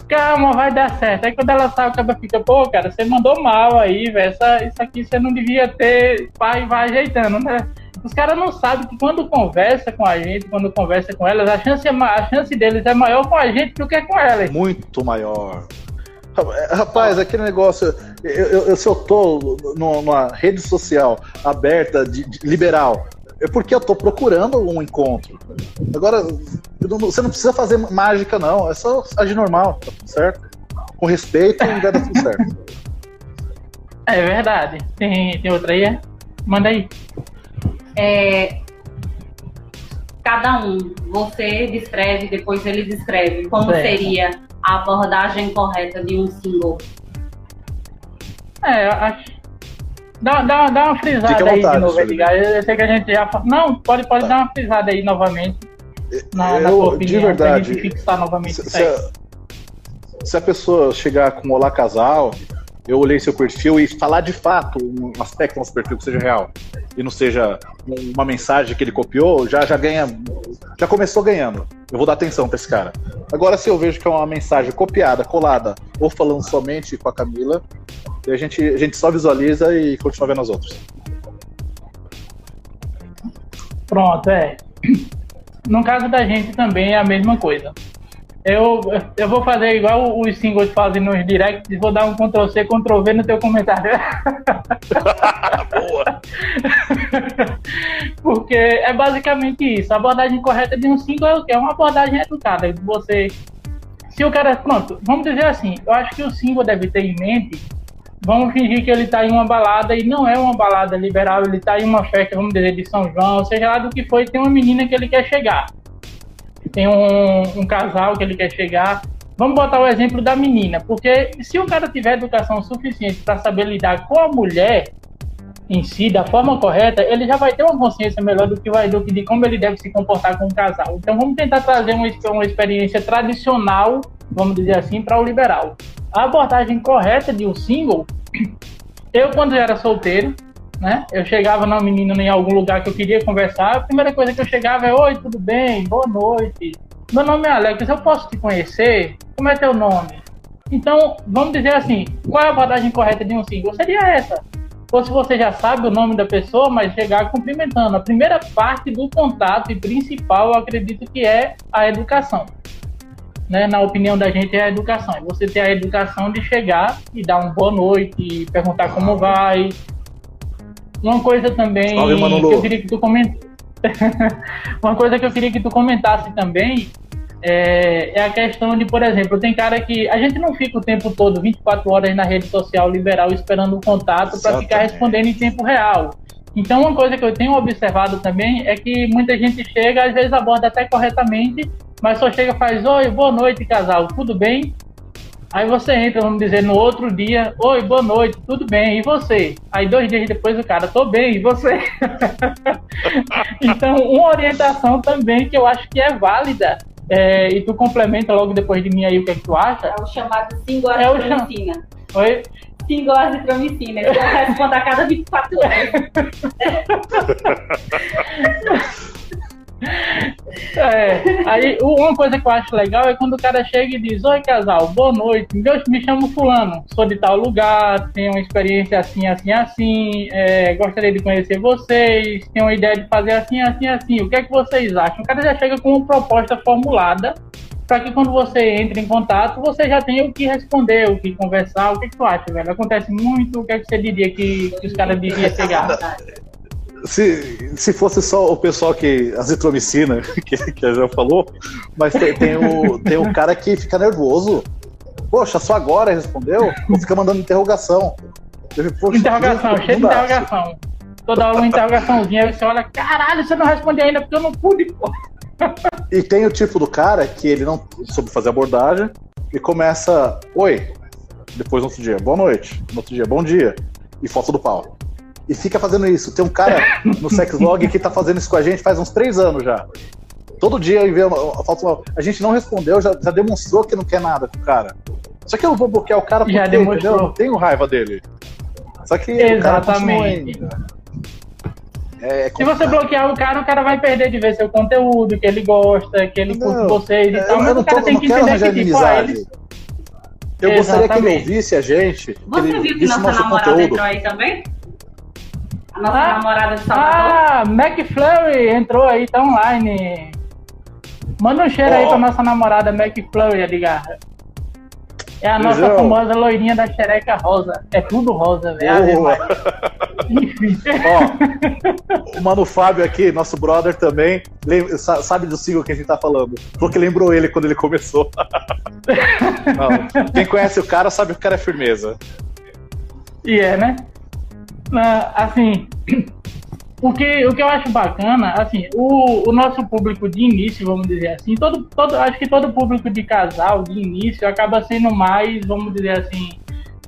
Calma, vai dar certo. Aí quando ela sai, o cara fica, pô, cara, você mandou mal aí, velho. Isso aqui você não devia ter. Vai, vai ajeitando, né? Os caras não sabem que quando conversa com a gente, quando conversa com elas, a chance, é, a chance deles é maior com a gente do que com elas. Muito maior. Rapaz, aquele negócio, eu, eu, se eu tô numa rede social aberta, de, de, liberal, é porque eu tô procurando um encontro. Agora, você não precisa fazer mágica, não. É só agir normal, tá tudo certo. Com respeito, vai dar tudo certo. É verdade. Tem, tem outra aí? Manda aí é, cada um, você descreve, depois ele descreve, como seria a abordagem correta de um single? É, acho. Dá, dá, dá uma frisada vontade, aí de novo, Edgar. Eu sei que a gente já. Não, pode, pode tá. dar uma frisada aí novamente. Na, eu, na tua opinião, de verdade, pra gente fixar novamente se, se, a, se a pessoa chegar com Olá Casal, eu olhei seu perfil e falar de fato um aspecto do nosso perfil que seja real e não seja uma mensagem que ele copiou, já, já ganha. Já começou ganhando. Eu vou dar atenção para esse cara. Agora, se eu vejo que é uma mensagem copiada, colada, ou falando somente com a Camila, a gente, a gente só visualiza e continua vendo as outras. Pronto, é. No caso da gente também é a mesma coisa. Eu, eu vou fazer igual os singles fazem nos directs, vou dar um Ctrl-C, Ctrl-V no teu comentário. Boa! Porque é basicamente isso. A abordagem correta de um single é o quê? É uma abordagem educada. Você. Se o cara. Pronto, vamos dizer assim, eu acho que o single deve ter em mente. Vamos fingir que ele está em uma balada e não é uma balada liberal, ele está em uma festa, vamos dizer, de São João, seja lá do que foi, tem uma menina que ele quer chegar tem um, um casal que ele quer chegar. Vamos botar o exemplo da menina, porque se o cara tiver educação suficiente para saber lidar com a mulher em si, da forma correta, ele já vai ter uma consciência melhor do que vai do que de como ele deve se comportar com o casal. Então vamos tentar trazer uma, uma experiência tradicional, vamos dizer assim, para o liberal. A abordagem correta de um single, eu quando era solteiro, né? Eu chegava na menina em algum lugar que eu queria conversar, a primeira coisa que eu chegava é: Oi, tudo bem? Boa noite. Meu nome é Alex, eu posso te conhecer? Como é teu nome? Então, vamos dizer assim: qual é a abordagem correta de um single? Seria essa. Ou se você já sabe o nome da pessoa, mas chegar cumprimentando. A primeira parte do contato e principal, eu acredito que é a educação. Né, na opinião da gente, é a educação. Você ter a educação de chegar e dar uma boa noite, perguntar como vai, uma coisa também Salve, que eu queria que tu comentasse. uma coisa que eu queria que tu comentasse também é, é, a questão de, por exemplo, tem cara que a gente não fica o tempo todo, 24 horas na rede social liberal esperando o contato para ficar respondendo em tempo real. Então, uma coisa que eu tenho observado também é que muita gente chega, às vezes aborda até corretamente, mas só chega e faz: Oi, boa noite, casal, tudo bem? Aí você entra, vamos dizer, no outro dia, oi, boa noite, tudo bem, e você? Aí dois dias depois o cara, tô bem, e você? então, uma orientação também que eu acho que é válida, é, e tu complementa logo depois de mim aí o que é que tu acha. É o chamado singularitromicina. É o Oi? Singularitromicina, ele responde a cada 24 horas. É, aí uma coisa que eu acho legal é quando o cara chega e diz: Oi, casal, boa noite, me chamo Fulano, sou de tal lugar, tenho uma experiência assim, assim, assim, é, gostaria de conhecer vocês, tenho uma ideia de fazer assim, assim, assim, o que é que vocês acham? O cara já chega com uma proposta formulada para que quando você entre em contato, você já tenha o que responder, o que conversar, o que, que tu acha, velho? Acontece muito, o que é que você diria que, que os caras deveriam pegar? se, se fosse só o pessoal que. Azitromicina, que, que já falou, mas tem, tem, o, tem o cara que fica nervoso. Poxa, só agora respondeu? Ou fica mandando interrogação. Poxa, interrogação, cheio de interrogação. Toda hora uma interrogaçãozinha, aí você olha, caralho, você não responde ainda porque eu não pude, pô. E tem o tipo do cara que ele não soube fazer abordagem e começa, oi, depois no outro dia, boa noite, no outro dia, bom dia, e foto do pau e fica fazendo isso. Tem um cara no Sexlog que tá fazendo isso com a gente faz uns três anos já. Todo dia ele vê uma, foto. A gente não respondeu, já, já, demonstrou que não quer nada com o cara. Só que eu vou bloquear o cara porque já demonstrou. eu não tenho raiva dele. Só que Exatamente. É, é Se você bloquear o cara, o cara vai perder de ver seu conteúdo, que ele gosta, que ele curte vocês e tal. Mas o cara tô, tem que entender que, tipo, ah, eles... Eu Exatamente. gostaria que ele ouvisse a gente. Você ele viu que nossa namorada conteúdo. entrou aí também? A nossa ah, namorada de Salvador. Ah, McFlurry entrou aí, tá online. Manda um cheiro oh. aí pra nossa namorada McFlurry, Edgar. É a nossa famosa loirinha da xereca rosa. É tudo rosa, velho. Oh. Enfim. Ó, o Mano Fábio aqui, nosso brother também, sabe do single que a gente tá falando. Porque lembrou ele quando ele começou. Não, quem conhece o cara sabe que o cara é firmeza. E é, né? Assim, o que, o que eu acho bacana, assim, o, o nosso público de início, vamos dizer assim, todo, todo, acho que todo público de casal, de início, acaba sendo mais, vamos dizer assim,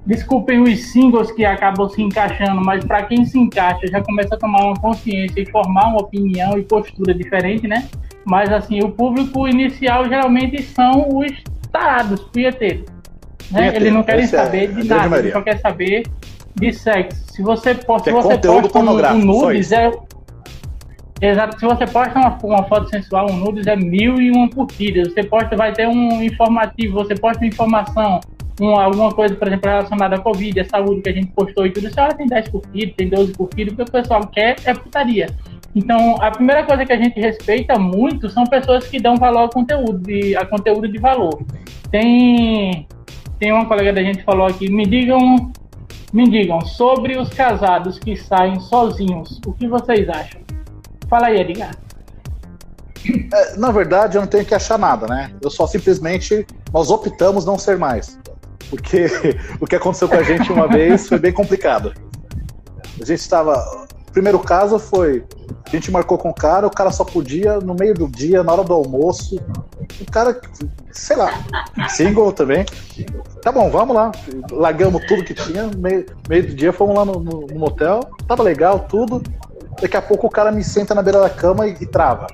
desculpem os singles que acabam se encaixando, mas para quem se encaixa já começa a tomar uma consciência e formar uma opinião e postura diferente, né? Mas assim, o público inicial geralmente são os tarados, punheteiros. Né? Eles não querem é saber de nada, eles só querem saber de sexo. Se você, se você posta um, um nudes, é. Exato, se você posta uma, uma foto sensual, um nudes é mil e uma curtidas. Você posta, vai ter um informativo, você posta uma informação, um, alguma coisa, por exemplo, relacionada à Covid, à saúde que a gente postou e tudo, você olha, tem 10 curtidas, tem 12 curtidas, o que o pessoal quer é putaria. Então, a primeira coisa que a gente respeita muito são pessoas que dão valor ao conteúdo, de, a conteúdo de valor. Tem, tem uma colega da gente que falou aqui, me digam, me digam sobre os casados que saem sozinhos, o que vocês acham? Fala aí, Edgar. É, na verdade, eu não tenho que achar nada, né? Eu só simplesmente nós optamos não ser mais. Porque o que aconteceu com a gente uma vez foi bem complicado. A gente estava. Primeiro caso foi. A gente marcou com o cara, o cara só podia no meio do dia, na hora do almoço. O cara, sei lá, single também. Tá bom, vamos lá. Largamos tudo que tinha. Meio, meio do dia fomos lá no, no, no motel. Tava legal, tudo. Daqui a pouco o cara me senta na beira da cama e, e trava.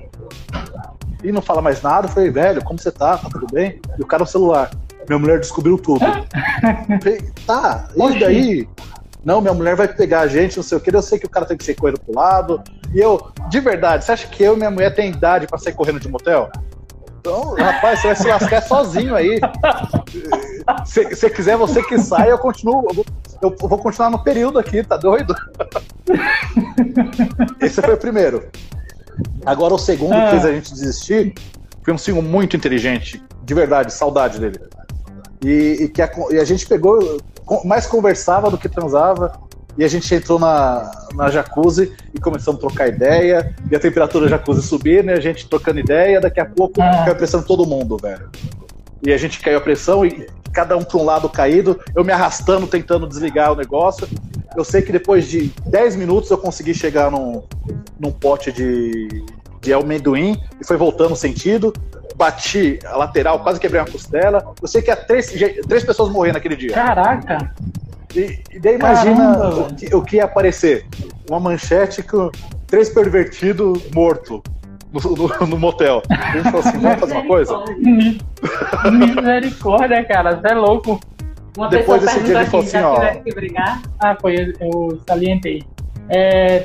E não fala mais nada. Eu falei, velho, como você tá? Tá tudo bem? E o cara no celular. Minha mulher descobriu tudo. falei, tá, e daí? Não, minha mulher vai pegar a gente, não sei o que. Eu sei que o cara tem que ser correndo pro lado. E eu, de verdade, você acha que eu e minha mulher tem idade para sair correndo de motel? Então, rapaz, você vai se lascar sozinho aí. Se você quiser, você que sai, eu continuo. Eu vou continuar no período aqui, tá doido? Esse foi o primeiro. Agora o segundo que fez a gente desistir foi um senhor muito inteligente, de verdade, saudade dele. E, e que a, e a gente pegou, mais conversava do que transava, e a gente entrou na, na jacuzzi e começamos a trocar ideia, e a temperatura da jacuzzi subir, né? A gente trocando ideia, daqui a pouco ah. caiu a pressão todo mundo, velho. E a gente caiu a pressão e cada um para um lado caído, eu me arrastando, tentando desligar o negócio. Eu sei que depois de 10 minutos eu consegui chegar num, num pote de, de amendoim e foi voltando o sentido. Bati a lateral, quase quebrei uma costela. Eu sei que há três, três pessoas morreram naquele dia. Caraca! E, e daí imagina o que, o que, ia aparecer: uma manchete com três pervertidos mortos no, no, no, motel. A gente falou assim: vamos fazer uma coisa? Misericórdia, cara, você é louco. Uma Depois desse dia ele falou assim: ó. Ah, foi, eu salientei. É...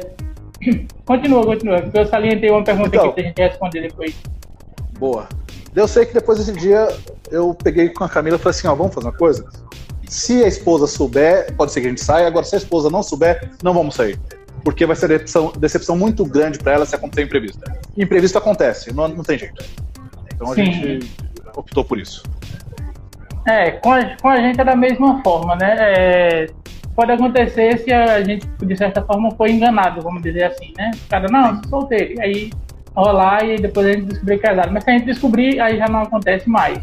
Continua, continua, porque eu salientei uma pergunta então, aqui pra gente responder depois. Boa. Eu sei que depois desse dia eu peguei com a Camila e falei assim: ó, vamos fazer uma coisa? Se a esposa souber, pode ser que a gente saia. Agora, se a esposa não souber, não vamos sair. Porque vai ser decepção, decepção muito grande para ela se acontecer imprevisto. Imprevisto acontece, não, não tem jeito. Então a Sim. gente optou por isso. É, com a, com a gente é da mesma forma, né? É, pode acontecer se a gente, de certa forma, foi enganado, vamos dizer assim, né? O cara, não, solteiro. E aí rolar e depois a gente descobrir casado. Mas se a gente descobrir, aí já não acontece mais.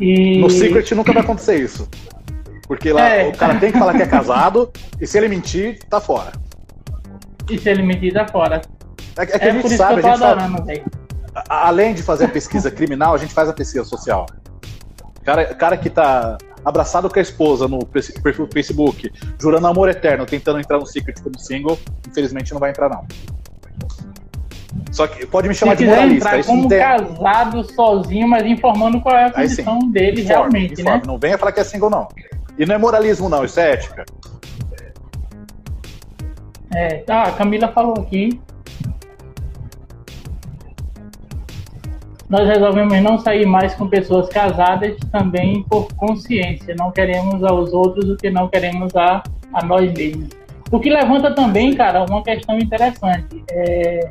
E... No Secret nunca vai acontecer isso. Porque lá é. o cara tem que falar que é casado, e se ele mentir, tá fora. E se ele mentir, tá fora. É, é que é a gente sabe, a gente adorando, sabe, além de fazer a pesquisa criminal, a gente faz a pesquisa social. Cara, cara que tá abraçado com a esposa no perfil do Facebook, jurando amor eterno, tentando entrar no Secret como single, infelizmente não vai entrar, não. Só que pode me chamar Se de moralista. Entrar como tem... casado sozinho, mas informando qual é a condição dele informe, realmente, informe. né? Não venha falar que é single, não. E não é moralismo, não, isso é ética. É, ah, a Camila falou aqui. Nós resolvemos não sair mais com pessoas casadas também por consciência. Não queremos aos outros o que não queremos a, a nós mesmos. O que levanta também, cara, uma questão interessante. É...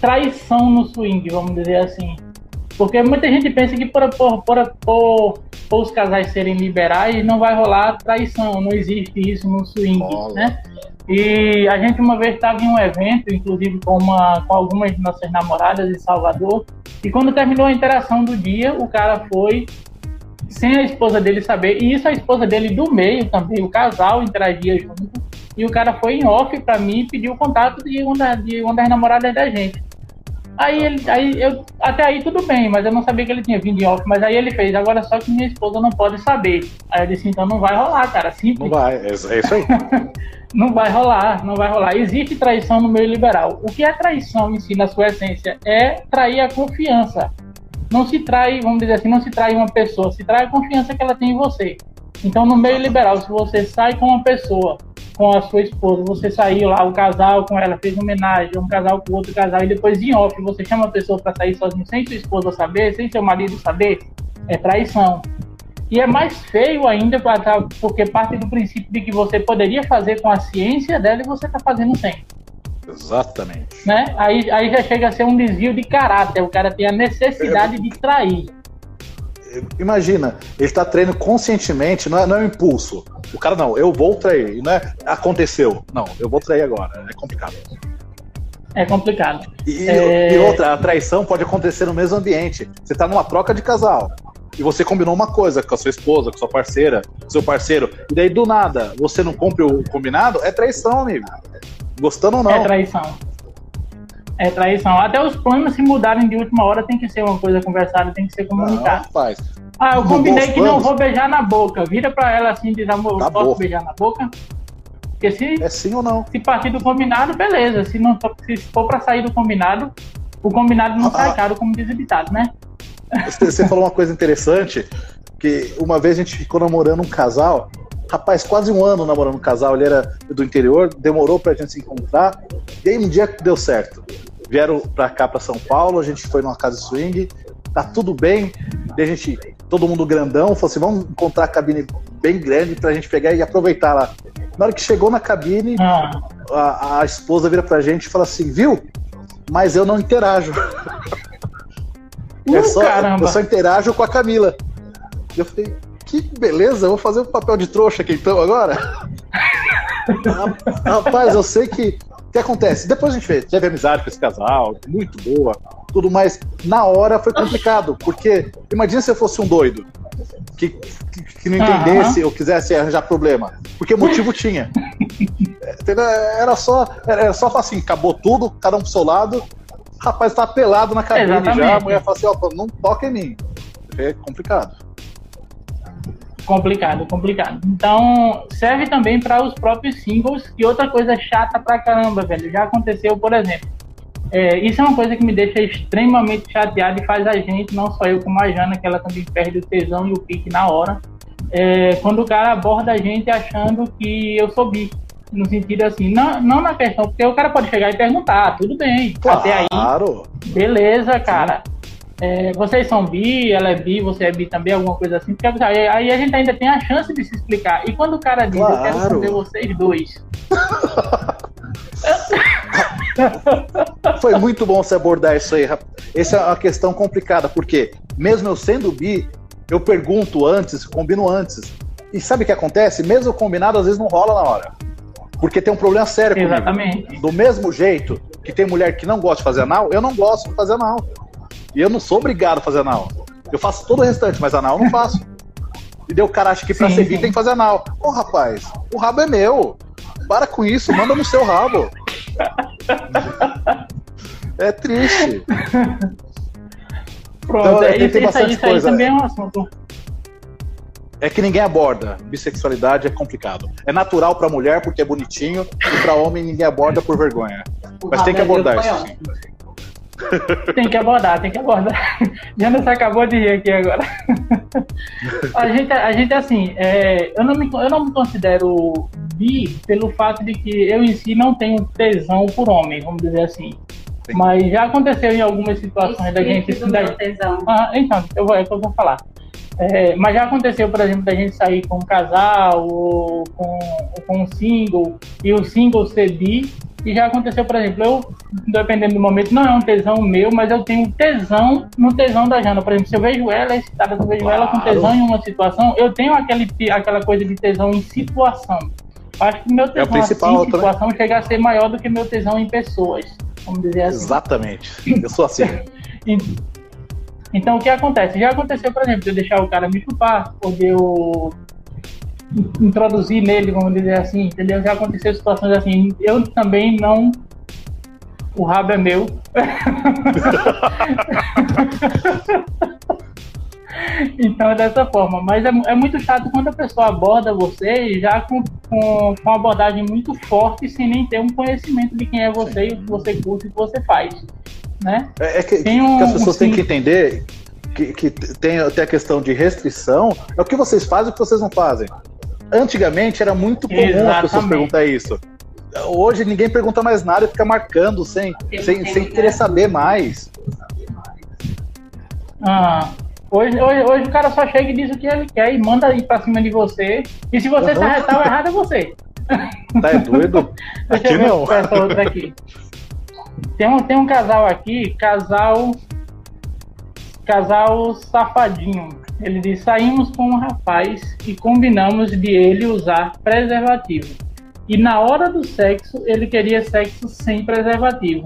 Traição no swing, vamos dizer assim. Porque muita gente pensa que por, por, por, por, por os casais serem liberais não vai rolar traição, não existe isso no swing, né? E a gente uma vez estava em um evento, inclusive com, uma, com algumas de nossas namoradas em Salvador, e quando terminou a interação do dia, o cara foi sem a esposa dele saber, e isso a esposa dele do meio também, o casal interagia junto, e o cara foi em off para mim e pediu o contato de uma, de uma das namoradas da gente. Aí ele, aí eu, até aí tudo bem, mas eu não sabia que ele tinha vindo em off, mas aí ele fez, agora só que minha esposa não pode saber. Aí eu disse, então não vai rolar, cara, simples. Não vai, é, é isso aí. não vai rolar, não vai rolar. Existe traição no meio liberal. O que é traição em si, na sua essência? É trair a confiança. Não se trai, vamos dizer assim, não se trai uma pessoa, se trai a confiança que ela tem em você. Então, no meio liberal, se você sai com uma pessoa com a sua esposa, você saiu lá, o casal com ela fez homenagem, um casal com outro casal, e depois em off você chama a pessoa para sair sozinho sem sua esposa saber, sem seu marido saber, é traição. E é mais feio ainda porque parte do princípio de que você poderia fazer com a ciência dela e você está fazendo sem. Exatamente. Né? Aí, aí já chega a ser um desvio de caráter. O cara tem a necessidade de trair. Imagina, ele está treinando conscientemente, não é, não é um impulso. O cara, não, eu vou trair. Não é aconteceu. Não, eu vou trair agora. É complicado. É complicado. E, é... e outra, a traição pode acontecer no mesmo ambiente. Você está numa troca de casal e você combinou uma coisa com a sua esposa, com a sua parceira, com seu parceiro, e daí do nada você não cumpre o combinado, é traição, amigo. Gostando ou não. É traição. É traição. Até os planos se mudarem de última hora tem que ser uma coisa conversada, tem que ser comunicado. Não, Ah, eu combinei que não vou beijar na boca. Vira pra ela assim e diz, amor, Acabou. posso beijar na boca? Porque se, é sim ou não? Se partir do combinado, beleza. Se, não, se for pra sair do combinado, o combinado não ah. sai caro, como diz o ditado, né? Você falou uma coisa interessante, que uma vez a gente ficou namorando um casal, rapaz, quase um ano namorando um casal, ele era do interior, demorou pra gente se encontrar, e aí um dia deu certo. Vieram pra cá, pra São Paulo, a gente foi numa casa de swing, tá tudo bem, e a gente, todo mundo grandão, falou assim, vamos encontrar a cabine bem grande pra gente pegar e aproveitar lá. Na hora que chegou na cabine, ah. a, a esposa vira pra gente e fala assim, viu? Mas eu não interajo. Uh, é só. Eu só interajo com a Camila. E eu falei, que beleza, eu vou fazer o um papel de trouxa aqui então agora. Rapaz, eu sei que. O que acontece? Depois a gente fez, teve amizade com esse casal, muito boa, tudo mais. Na hora foi complicado, porque imagina se eu fosse um doido que, que, que não entendesse uhum. ou quisesse arranjar problema. Porque motivo tinha. Era só, era só assim, acabou tudo, cada um pro seu lado, rapaz tá pelado na cabine Exatamente. já, a mulher fala assim, ó, não toca em mim. É complicado. Complicado, complicado. Então, serve também para os próprios singles. E outra coisa chata pra caramba, velho. Já aconteceu, por exemplo. É, isso é uma coisa que me deixa extremamente chateado e faz a gente, não só eu como a Jana, que ela também perde o tesão e o pique na hora. É, quando o cara aborda a gente achando que eu sou bi no sentido assim, não, não na questão, porque o cara pode chegar e perguntar, tudo bem, claro. até aí, beleza, cara. É, vocês são bi, ela é bi, você é bi também, alguma coisa assim, porque aí, aí a gente ainda tem a chance de se explicar. E quando o cara diz, claro. eu quero saber vocês dois. Foi muito bom você abordar isso aí, Essa é uma questão complicada, porque mesmo eu sendo bi, eu pergunto antes, combino antes. E sabe o que acontece? Mesmo combinado, às vezes não rola na hora. Porque tem um problema sério comigo. Exatamente. Do mesmo jeito que tem mulher que não gosta de fazer anal, eu não gosto de fazer anal. E eu não sou obrigado a fazer anal. Eu faço todo o restante, mas anal eu não faço. E daí o cara acha que pra sim, servir sim. tem que fazer anal. Ô rapaz, o rabo é meu. Para com isso, manda no seu rabo. é triste. Pronto, então, é, isso, tem bastante isso, coisa. Também é um assunto é que ninguém aborda. Bissexualidade é complicado. É natural para mulher porque é bonitinho e para homem ninguém aborda por vergonha. Mas tem que abordar isso. Sim. Tem que abordar, tem que abordar. Jana você acabou de rir aqui agora. A gente, a gente assim, é, eu, não me, eu não me considero bi pelo fato de que eu em si não tenho tesão por homem, vamos dizer assim. Sim. Mas já aconteceu em algumas situações da gente. Do da, tesão. Ah, então, eu vou, é que eu vou falar. É, mas já aconteceu, por exemplo, da gente sair com um casal ou com, ou com um single e o single ser bi. E já aconteceu, por exemplo, eu, dependendo do momento, não é um tesão meu, mas eu tenho tesão no tesão da Jana. Por exemplo, se eu vejo ela excitada, se eu vejo claro. ela com tesão em uma situação, eu tenho aquele, aquela coisa de tesão em situação. Acho que meu tesão é assim, em situação chega a ser maior do que meu tesão em pessoas. Vamos dizer assim. Exatamente. Eu sou assim. Então, o que acontece? Já aconteceu, por exemplo, de eu deixar o cara me chupar, ou de eu introduzir nele, vamos dizer assim, entendeu? Já aconteceu situações assim. Eu também não. O rabo é meu. então é dessa forma. Mas é, é, muito chato quando a pessoa aborda você já com, com, com uma abordagem muito forte, sem nem ter um conhecimento de quem é você e o que você curte e o que você faz né? É, é que, um, que, as pessoas um, têm que entender que, que tem, tem a questão de restrição, é o que vocês fazem e o que vocês não fazem. Antigamente era muito comum Exatamente. as pessoas perguntar isso. Hoje ninguém pergunta mais nada e fica marcando sem, sem, sem querer saber mais. Ah, hoje, hoje, hoje o cara só chega e diz o que ele quer e manda ir pra cima de você. E se você uhum. tá, tá errado, é você. Tá é doido? Deixa Aqui eu ver não. essa outra aqui. Tem um, tem um casal aqui, casal. Casal safadinho. Ele diz: saímos com um rapaz e combinamos de ele usar preservativo. E na hora do sexo, ele queria sexo sem preservativo.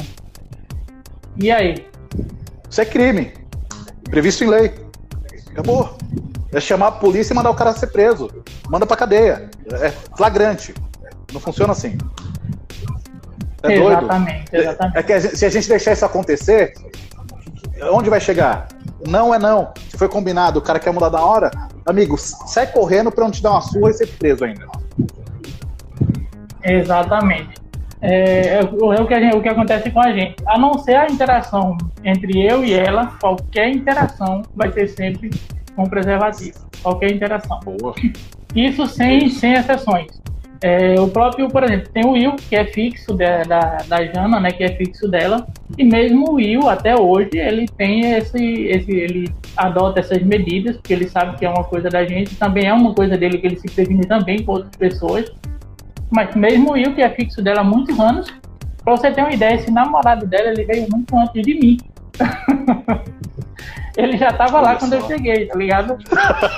E aí? Isso é crime. Previsto em lei. Acabou. É chamar a polícia e mandar o cara ser preso. Manda pra cadeia. É flagrante. Não funciona assim. É doido. exatamente, exatamente. É que a gente- se a gente deixar isso acontecer, onde vai chegar? Não é não. Se foi combinado, o cara quer mudar da hora, amigo, sai correndo pra não te dar uma surra e ser preso ainda. Exatamente. É, é o, é o que a gente- o que acontece com a gente. A não ser a interação entre eu e ela, qualquer interação vai ser sempre com preservativo. Qualquer interação. Boa. Isso sem, sem exceções. É, o próprio, por exemplo, tem o Will, que é fixo da, da, da Jana, né, que é fixo dela, e mesmo o Will, até hoje, ele tem esse, esse, ele adota essas medidas, porque ele sabe que é uma coisa da gente, também é uma coisa dele que ele se previne também com outras pessoas, mas mesmo o Will, que é fixo dela há muitos anos, pra você ter uma ideia, esse namorado dela, ele veio muito antes de mim. ele já tava lá quando eu cheguei, tá ligado?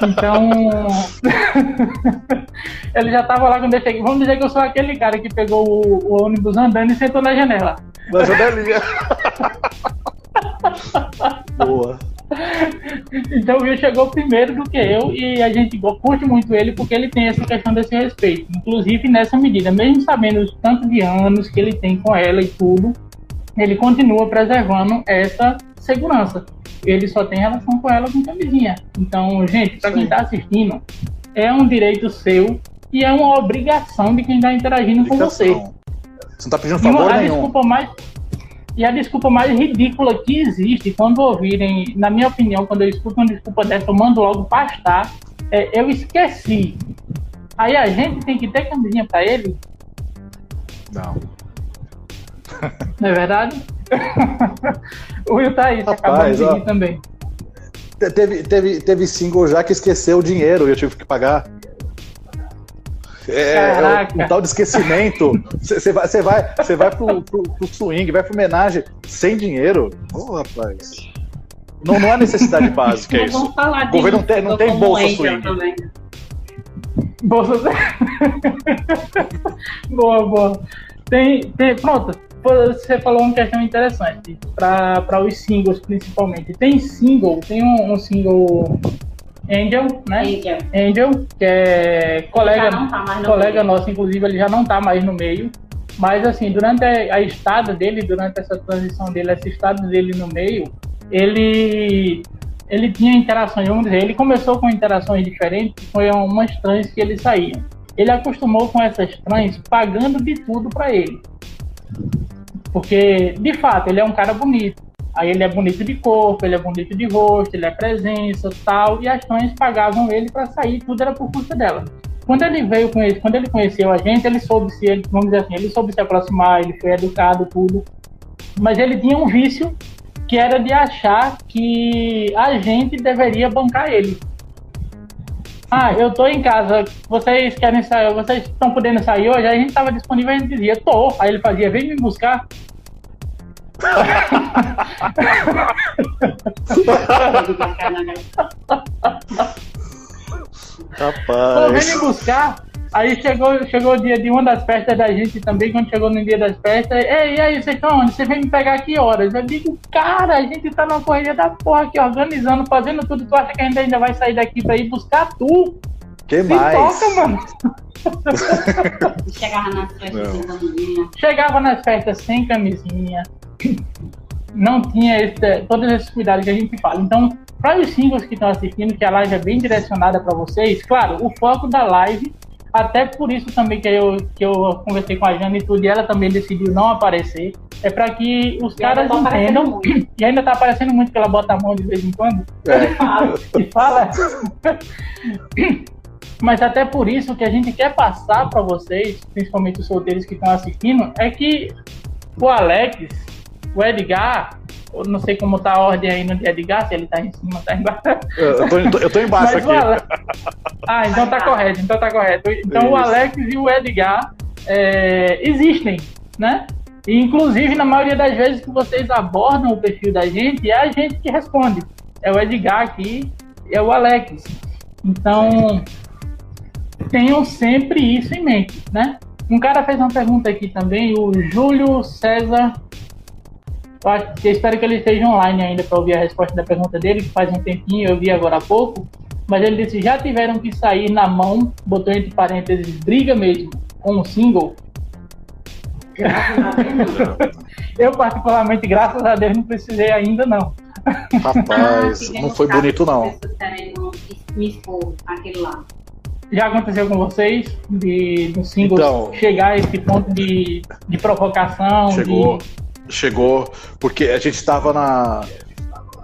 Então. ele já tava lá quando eu cheguei. Vamos dizer que eu sou aquele cara que pegou o, o ônibus andando e sentou na janela. Na janelinha. Boa. Então o Will chegou primeiro do que eu e a gente curte muito ele porque ele tem essa questão desse respeito. Inclusive nessa medida, mesmo sabendo o tanto de anos que ele tem com ela e tudo, ele continua preservando essa segurança. Ele só tem relação com ela com camisinha. Então, gente, para quem está assistindo, é um direito seu e é uma obrigação de quem está interagindo com você. Você não tá pedindo E favor a nenhum. desculpa mais e a desculpa mais ridícula que existe quando ouvirem, na minha opinião, quando eu escuto uma desculpa dessa, eu mando logo pastar. É, eu esqueci. Aí a gente tem que ter camisinha pra ele, Não. não é verdade? o Will tá aí, você acabou Rapaz, de ó. seguir também. Te- Teve, teve, teve single já que esqueceu o dinheiro e eu tive que pagar. É, é Caraca. um tal de esquecimento. Você vai, cê vai, cê vai pro, pro, pro swing, vai pro homenagem sem dinheiro. Ô, rapaz. Não, não há necessidade básica Mas isso. O governo não tem- não tem bolsa swing. também. Bolsa. boa, boa. Tem, tem, pronto. Você falou uma questão interessante para os singles, principalmente. Tem single, tem um, um single Angel, né? Angel. Angel, que é colega, tá colega meio. nosso, inclusive, ele já não tá mais no meio. Mas assim, durante a, a estada dele, durante essa transição dele, essa estada dele no meio, ele ele tinha interações, vamos dizer, ele começou com interações diferentes, foi umas trans que ele saía. Ele acostumou com essas trans pagando de tudo para ele. Porque, de fato, ele é um cara bonito. Aí ele é bonito de corpo, ele é bonito de rosto, ele é presença, tal, e as trans pagavam ele para sair, tudo era por conta dela. Quando ele veio com ele, quando ele conheceu a gente, ele soube se, ele, vamos dizer assim, ele soube se aproximar, ele foi educado, tudo. Mas ele tinha um vício que era de achar que a gente deveria bancar ele. Ah, eu tô em casa, vocês querem sair, vocês estão podendo sair hoje? Aí a gente tava disponível, a gente dizia, tô. Aí ele fazia, vem me buscar. Pô, vem Rapaz. me buscar. Aí chegou, chegou o dia de uma das festas da gente também, quando chegou no dia das festas. Ei, e aí, vocês estão onde? Você vem me pegar que horas? Eu digo, cara, a gente tá numa correria da porra aqui, organizando, fazendo tudo. Tu acha que a gente ainda vai sair daqui pra ir buscar tu? Que Se mais? toca, mano. Chegava nas festas Não. sem camisinha. Chegava nas festas sem camisinha. Não tinha esse- todos esses cuidados que a gente fala. Então, para os singles que estão assistindo, que a live é bem direcionada para vocês, claro, o foco da live, até por isso também que eu, que eu conversei com a Jana e tudo, e ela também decidiu não aparecer, é para que os E caras tá entendam. E ainda tá aparecendo muito que ela bota a mão de vez em quando É. E fala. Mas até por isso que a gente quer passar para vocês, principalmente os solteiros que estão assistindo, é que o Alex O Edgar, eu não sei como tá a ordem aí no Edgar, se ele tá em cima, tá embaixo. Eu tô, eu tô embaixo Mas aqui. Ah, então tá correto, então tá correto. Então Isso. o Alex e o Edgar é, existem, né? E, inclusive, na maioria das vezes que vocês abordam o perfil da gente, é a gente que responde. É o Edgar aqui, é o Alex. Então, tenham sempre isso em mente, né? Um cara fez uma pergunta aqui também, o Júlio César. Eu espero que ele esteja online ainda para ouvir a resposta da pergunta dele, que faz um tempinho, eu vi agora há pouco. Mas ele disse: já tiveram que sair na mão, botou entre parênteses, briga mesmo, com um single. eu, particularmente, graças a Deus, não precisei ainda, não. Rapaz, não foi bonito, não. Já aconteceu com vocês de do single então, chegar a esse ponto de, de provocação? Chegou, de... chegou, porque a gente estava na,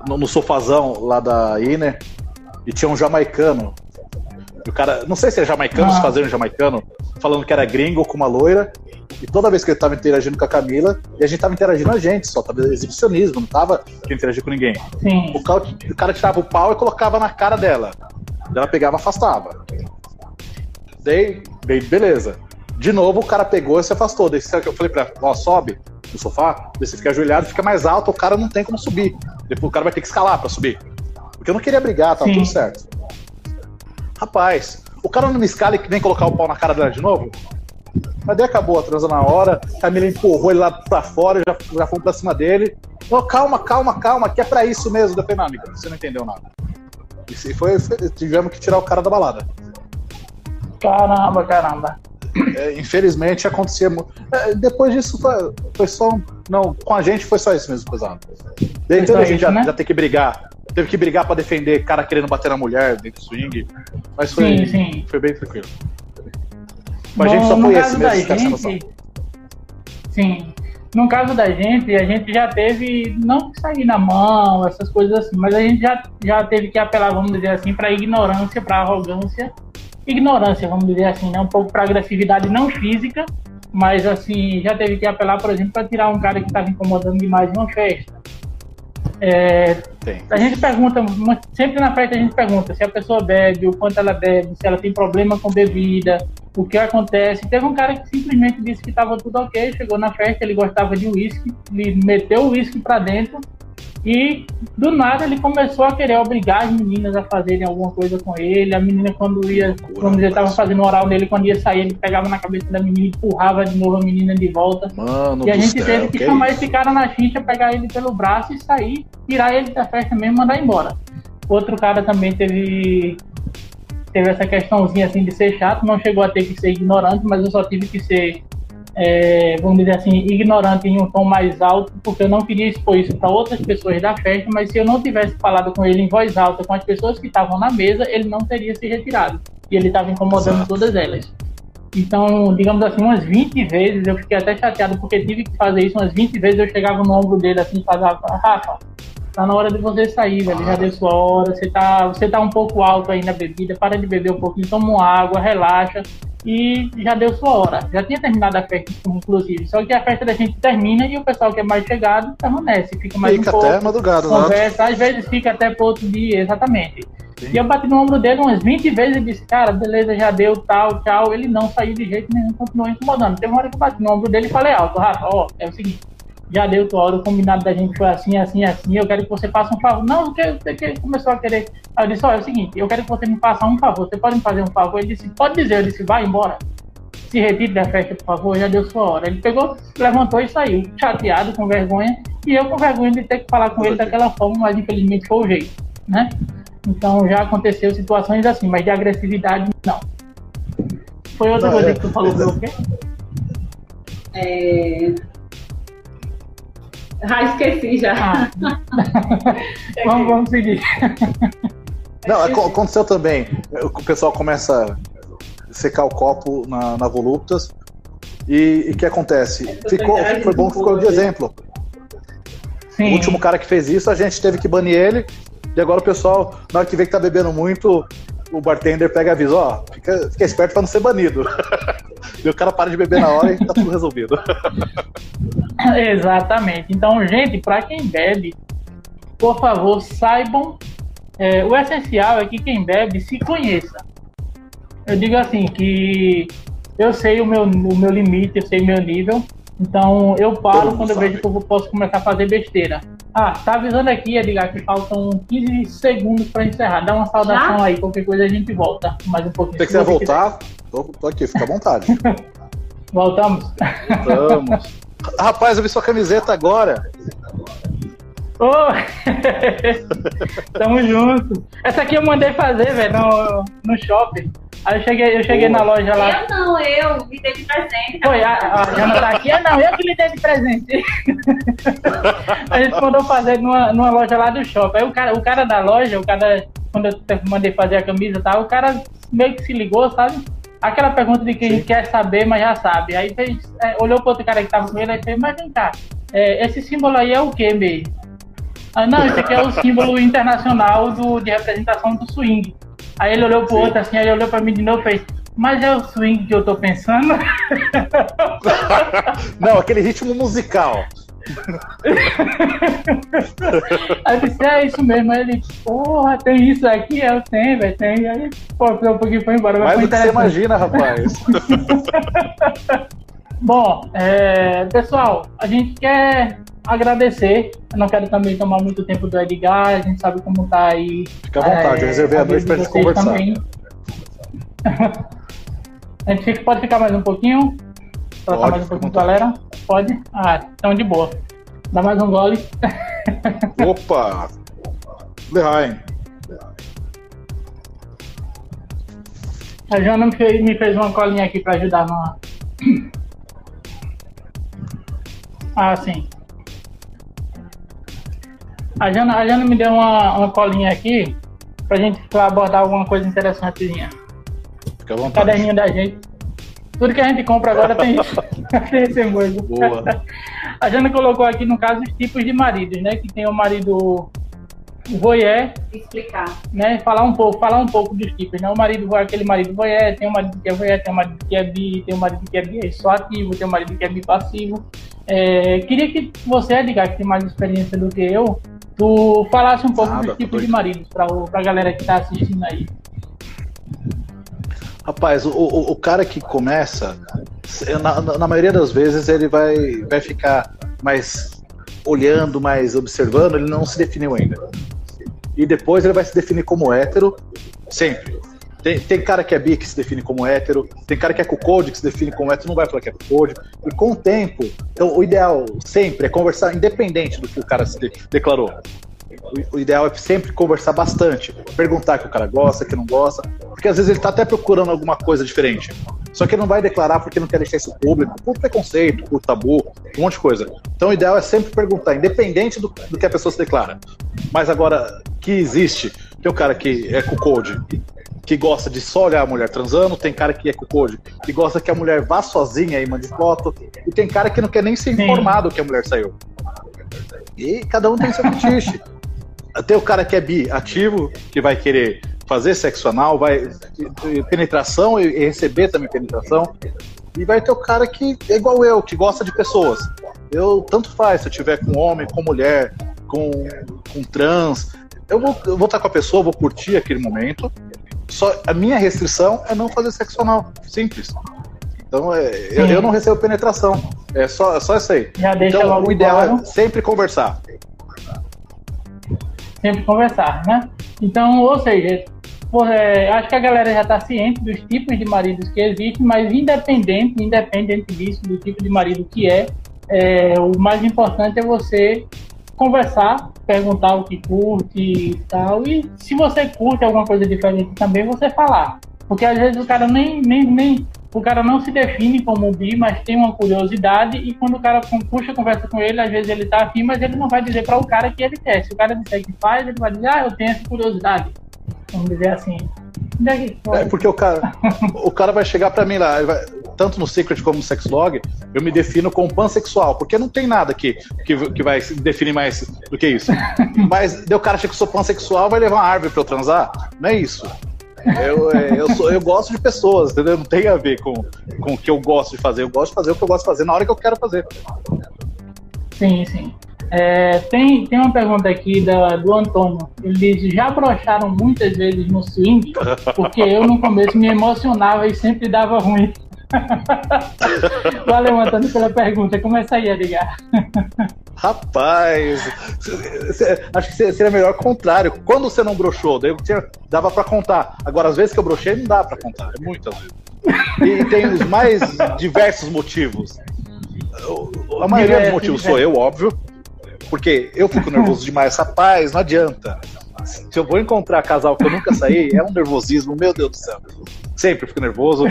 no, no, sofazão lá da Iner e tinha um jamaicano. o cara, não sei se é jamaicano, ah. se fazendo jamaicano, falando que era gringo com uma loira. E toda vez que ele tava interagindo com a Camila, e a gente tava interagindo a gente, só tava exibicionismo, não tava que interagir com ninguém. Sim. O cara, o cara tirava o pau e colocava na cara dela. Ela pegava e afastava. Daí, daí, beleza. De novo, o cara pegou e se afastou. Daí eu falei pra ela, ó, sobe no sofá, daí você fica ajoelhado, fica mais alto, o cara não tem como subir. Depois o cara vai ter que escalar pra subir. Porque eu não queria brigar, tá tudo certo. Rapaz, o cara não me escala e vem colocar o pau na cara dela de novo? Mas daí acabou a transa na hora, Camila empurrou ele lá pra fora, já, já fomos pra cima dele. Oh, calma, calma, calma, que é pra isso mesmo. Da falei, não, amiga, você não entendeu nada. E foi, foi, tivemos que tirar o cara da balada. Caramba, caramba. É, infelizmente acontecia muito. É, depois disso foi, foi, só. Não, com a gente foi só isso mesmo, pesado. Daí então a gente já, né? já tem que brigar. Teve que brigar para defender cara querendo bater na mulher dentro do swing. Mas foi, sim, sim. foi bem tranquilo. Com a gente só foi esse mesmo, gente, Sim. No caso da gente, a gente já teve, não sair na mão, essas coisas assim, mas a gente já, já teve que apelar, vamos dizer assim, para ignorância, para arrogância ignorância, vamos dizer assim, né? Um pouco para agressividade não física, mas assim, já teve que apelar, por exemplo, para tirar um cara que estava incomodando demais em uma festa. É, a gente pergunta, sempre na festa a gente pergunta se a pessoa bebe, o quanto ela bebe, se ela tem problema com bebida, o que acontece. Teve um cara que simplesmente disse que estava tudo ok, chegou na festa, ele gostava de uísque, ele meteu o uísque para dentro e do nada ele começou a querer obrigar as meninas a fazerem alguma coisa com ele. A menina, quando ia, quando ele estava fazendo oral nele, quando ia sair, ele pegava na cabeça da menina e empurrava de novo a menina de volta. Mano e a gente céu, teve que, que chamar é esse cara na chincha, pegar ele pelo braço e sair, tirar ele da festa mesmo e mandar embora. Outro cara também teve teve essa questãozinha assim de ser chato, não chegou a ter que ser ignorante, mas eu só tive que ser é, vamos dizer assim, ignorante em um tom mais alto, porque eu não queria expor isso para outras pessoas da festa, mas se eu não tivesse falado com ele em voz alta, com as pessoas que estavam na mesa, ele não teria se retirado. E ele estava incomodando Exato. todas elas. Então, digamos assim, umas 20 vezes eu fiquei até chateado porque tive que fazer isso umas 20 vezes. Eu chegava no ombro dele assim e falava: Rafa, tá na hora de você sair, velho. Já deu sua hora. Você tá, você tá um pouco alto aí na bebida. Para de beber um pouquinho, toma uma água, relaxa e já deu sua hora. Já tinha terminado a festa, inclusive. Só que a festa da gente termina e o pessoal que é mais chegado permanece. Fica mais fica um pouco, até madrugada, né? conversa. Né? Às vezes fica até para outro dia, exatamente. Sim. E eu bati no ombro dele umas 20 vezes e disse, cara, beleza, já deu, tal, tchau. Ele não saiu de jeito nenhum, continuou incomodando. Teve uma hora que eu bati no ombro dele e falei alto, Rafa, ó, é o seguinte, já deu tua hora, o combinado da gente foi assim, assim, assim, eu quero que você faça um favor. Não, que, que começou a querer. Aí eu disse, ó, é o seguinte, eu quero que você me faça um favor, você pode me fazer um favor? Ele disse, pode dizer, eu disse, vai embora se retire da festa, por favor, já deu sua hora. Ele pegou, levantou e saiu, chateado, com vergonha, e eu com vergonha de ter que falar com ele daquela forma, mas infelizmente foi o jeito, né? Então já aconteceu situações assim, mas de agressividade, não. Foi outra não, coisa é, que tu falou, é, o quê? É... Ah, esqueci já. Ah. vamos, vamos seguir. Não, aconteceu também. O pessoal começa secar o copo na, na voluptas. E o que acontece? Ficou, foi bom que ficou de exemplo. Sim. O último cara que fez isso, a gente teve que banir ele. E agora o pessoal, na hora que vê que tá bebendo muito, o bartender pega e avisa, ó, fica, fica esperto pra não ser banido. e o cara para de beber na hora e tá tudo resolvido. Exatamente. Então, gente, para quem bebe, por favor, saibam. É, o essencial é que quem bebe se conheça. Eu digo assim, que eu sei o meu, o meu limite, eu sei o meu nível. Então eu paro quando eu vejo que eu posso começar a fazer besteira. Ah, tá avisando aqui, Edgar, que faltam 15 segundos para encerrar. Dá uma saudação Já? aí, qualquer coisa a gente volta mais um pouquinho. Se você quiser voltar, tô, tô, aqui, fica à vontade. Voltamos? Voltamos. Rapaz, eu vi sua camiseta agora. Oh! Tamo junto. Essa aqui eu mandei fazer, velho, no, no shopping. Aí eu cheguei, eu cheguei na loja lá. Eu não, eu lhe dei de presente. Foi, a, a Jana tá aqui? Eu não, eu que lhe dei de presente. a gente mandou fazer numa, numa loja lá do shopping. Aí o cara, o cara da loja, o cara, quando eu mandei fazer a camisa e tal, o cara meio que se ligou, sabe? Aquela pergunta de quem quer saber, mas já sabe. Aí fez, é, olhou pro outro cara que tava com ele e fez, mas vem cá, é, esse símbolo aí é o que mesmo? Ah, não, esse aqui é o símbolo internacional do, de representação do swing. Aí ele olhou pro Sim. outro assim, aí ele olhou pra mim de novo e fez, mas é o swing que eu tô pensando? Não, aquele ritmo musical. aí eu disse, é isso mesmo. Aí ele, porra, tem isso aqui? Eu tenho, velho, tem. Aí, pô, um pouquinho foi embora. Mais do que você imagina, rapaz. Bom, é, pessoal, a gente quer agradecer. Eu não quero também tomar muito tempo do Edgar, a gente sabe como tá aí. Fica à vontade, é, eu reservei a noite pra gente conversar. Também. a gente pode ficar mais um pouquinho? Tratar mais um pouquinho com a galera? Pode? Ah, então de boa. Dá mais um gole. Opa! Lehaim. A Jana me fez, me fez uma colinha aqui para ajudar na. Ah, sim. A Jana, a Jana me deu uma, uma colinha aqui pra gente abordar alguma coisa interessantezinha. Fica à vontade. Caderninho da gente. Tudo que a gente compra agora tem, tem esse emoji. Boa. A Jana colocou aqui, no caso, os tipos de maridos, né? Que tem o marido voyeur. Explicar. Né? Falar um pouco, falar um pouco dos tipos, né? O marido aquele marido voyeur, tem o marido que é voyeur, tem o marido que é bi, tem o marido que é bi só ativo, tem o marido que é bi passivo. É, queria que você, Edgar, que tem mais experiência do que eu, tu falasse um pouco Nada, dos tipos de maridos para a galera que está assistindo aí. Rapaz, o, o, o, cara que começa, na, na, maioria das vezes ele vai, vai ficar mais olhando, mais observando, ele não se definiu ainda. E depois ele vai se definir como hétero, sempre. Tem, tem cara que é bi que se define como hétero, tem cara que é cuckold que se define como hétero, não vai falar que é cuckold. E com o tempo, então o ideal sempre é conversar independente do que o cara se de, declarou. O, o, ideal é sempre conversar bastante, perguntar o que o cara gosta, que não gosta, porque às vezes ele tá até procurando alguma coisa diferente. Só que ele não vai declarar porque não quer deixar isso público, por preconceito, por tabu, um monte de coisa. Então o ideal é sempre perguntar, independente do, do que a pessoa se declara. Mas agora, que existe, tem um cara que é cuckold que gosta de só olhar a mulher transando, tem cara que é cuckold, que gosta que a mulher vá sozinha e mande foto, e tem cara que não quer nem ser informado Sim. que a mulher saiu. E cada um tem seu fetiche. Tem o cara que é bi ativo, que vai querer fazer sexo anal, vai penetração e receber também penetração. E vai ter o cara que é igual eu, que gosta de pessoas. Eu tanto faz se eu tiver com homem, com mulher, com, com trans. Eu vou, eu vou estar com a pessoa, vou curtir aquele momento. Só a minha restrição é não fazer sexo anal. Simples. Então é, eu, eu, não recebo penetração. É só, é só isso aí. Já deixa então, o ideal claro. é sempre conversar. Sempre conversar, né? Então, ou seja, é, acho que a galera já está ciente dos tipos de maridos que existem, mas independente, independente disso, do tipo de marido que é, é o mais importante é você conversar, perguntar o que curte e tal. E se você curte alguma coisa diferente também, você falar. Porque às vezes o cara nem, nem, nem o cara não se define como bi, mas tem uma curiosidade e quando o cara puxa a conversa com ele, às vezes ele tá afim, mas ele não vai dizer para o cara que ele quer. Se o cara disser que faz, ele vai dizer, ah, eu tenho essa curiosidade. Vamos dizer assim. É porque o cara, o cara vai chegar para mim lá, vai, tanto no Secret como no Sexlog, eu me defino como pansexual, porque não tem nada que, que, que vai definir mais do que isso. Mas o cara chega que eu sou pansexual, vai levar uma árvore para eu transar? Não é isso. Eu, eu, sou, eu gosto de pessoas, entendeu? Não tem a ver com, com o que eu gosto de fazer. Eu gosto de fazer o que eu gosto de fazer na hora que eu quero fazer. Sim, sim. É, tem, tem uma pergunta aqui da, do Antônio. Ele diz: já brocharam muitas vezes no swing? Porque eu no começo me emocionava e sempre dava ruim. Valeu, Antônio, pela pergunta. Começa aí, Edgar. Rapaz, acho que seria melhor o contrário. Quando você não brochou, daí dava para contar. Agora, às vezes que eu brochei, não dá para contar. É muitas vezes. E tem os mais diversos motivos. A maioria dos motivos sou eu, óbvio. Porque eu fico nervoso demais. Rapaz, não adianta. Se eu vou encontrar casal que eu nunca saí, é um nervosismo, meu Deus do céu. Sempre fico nervoso.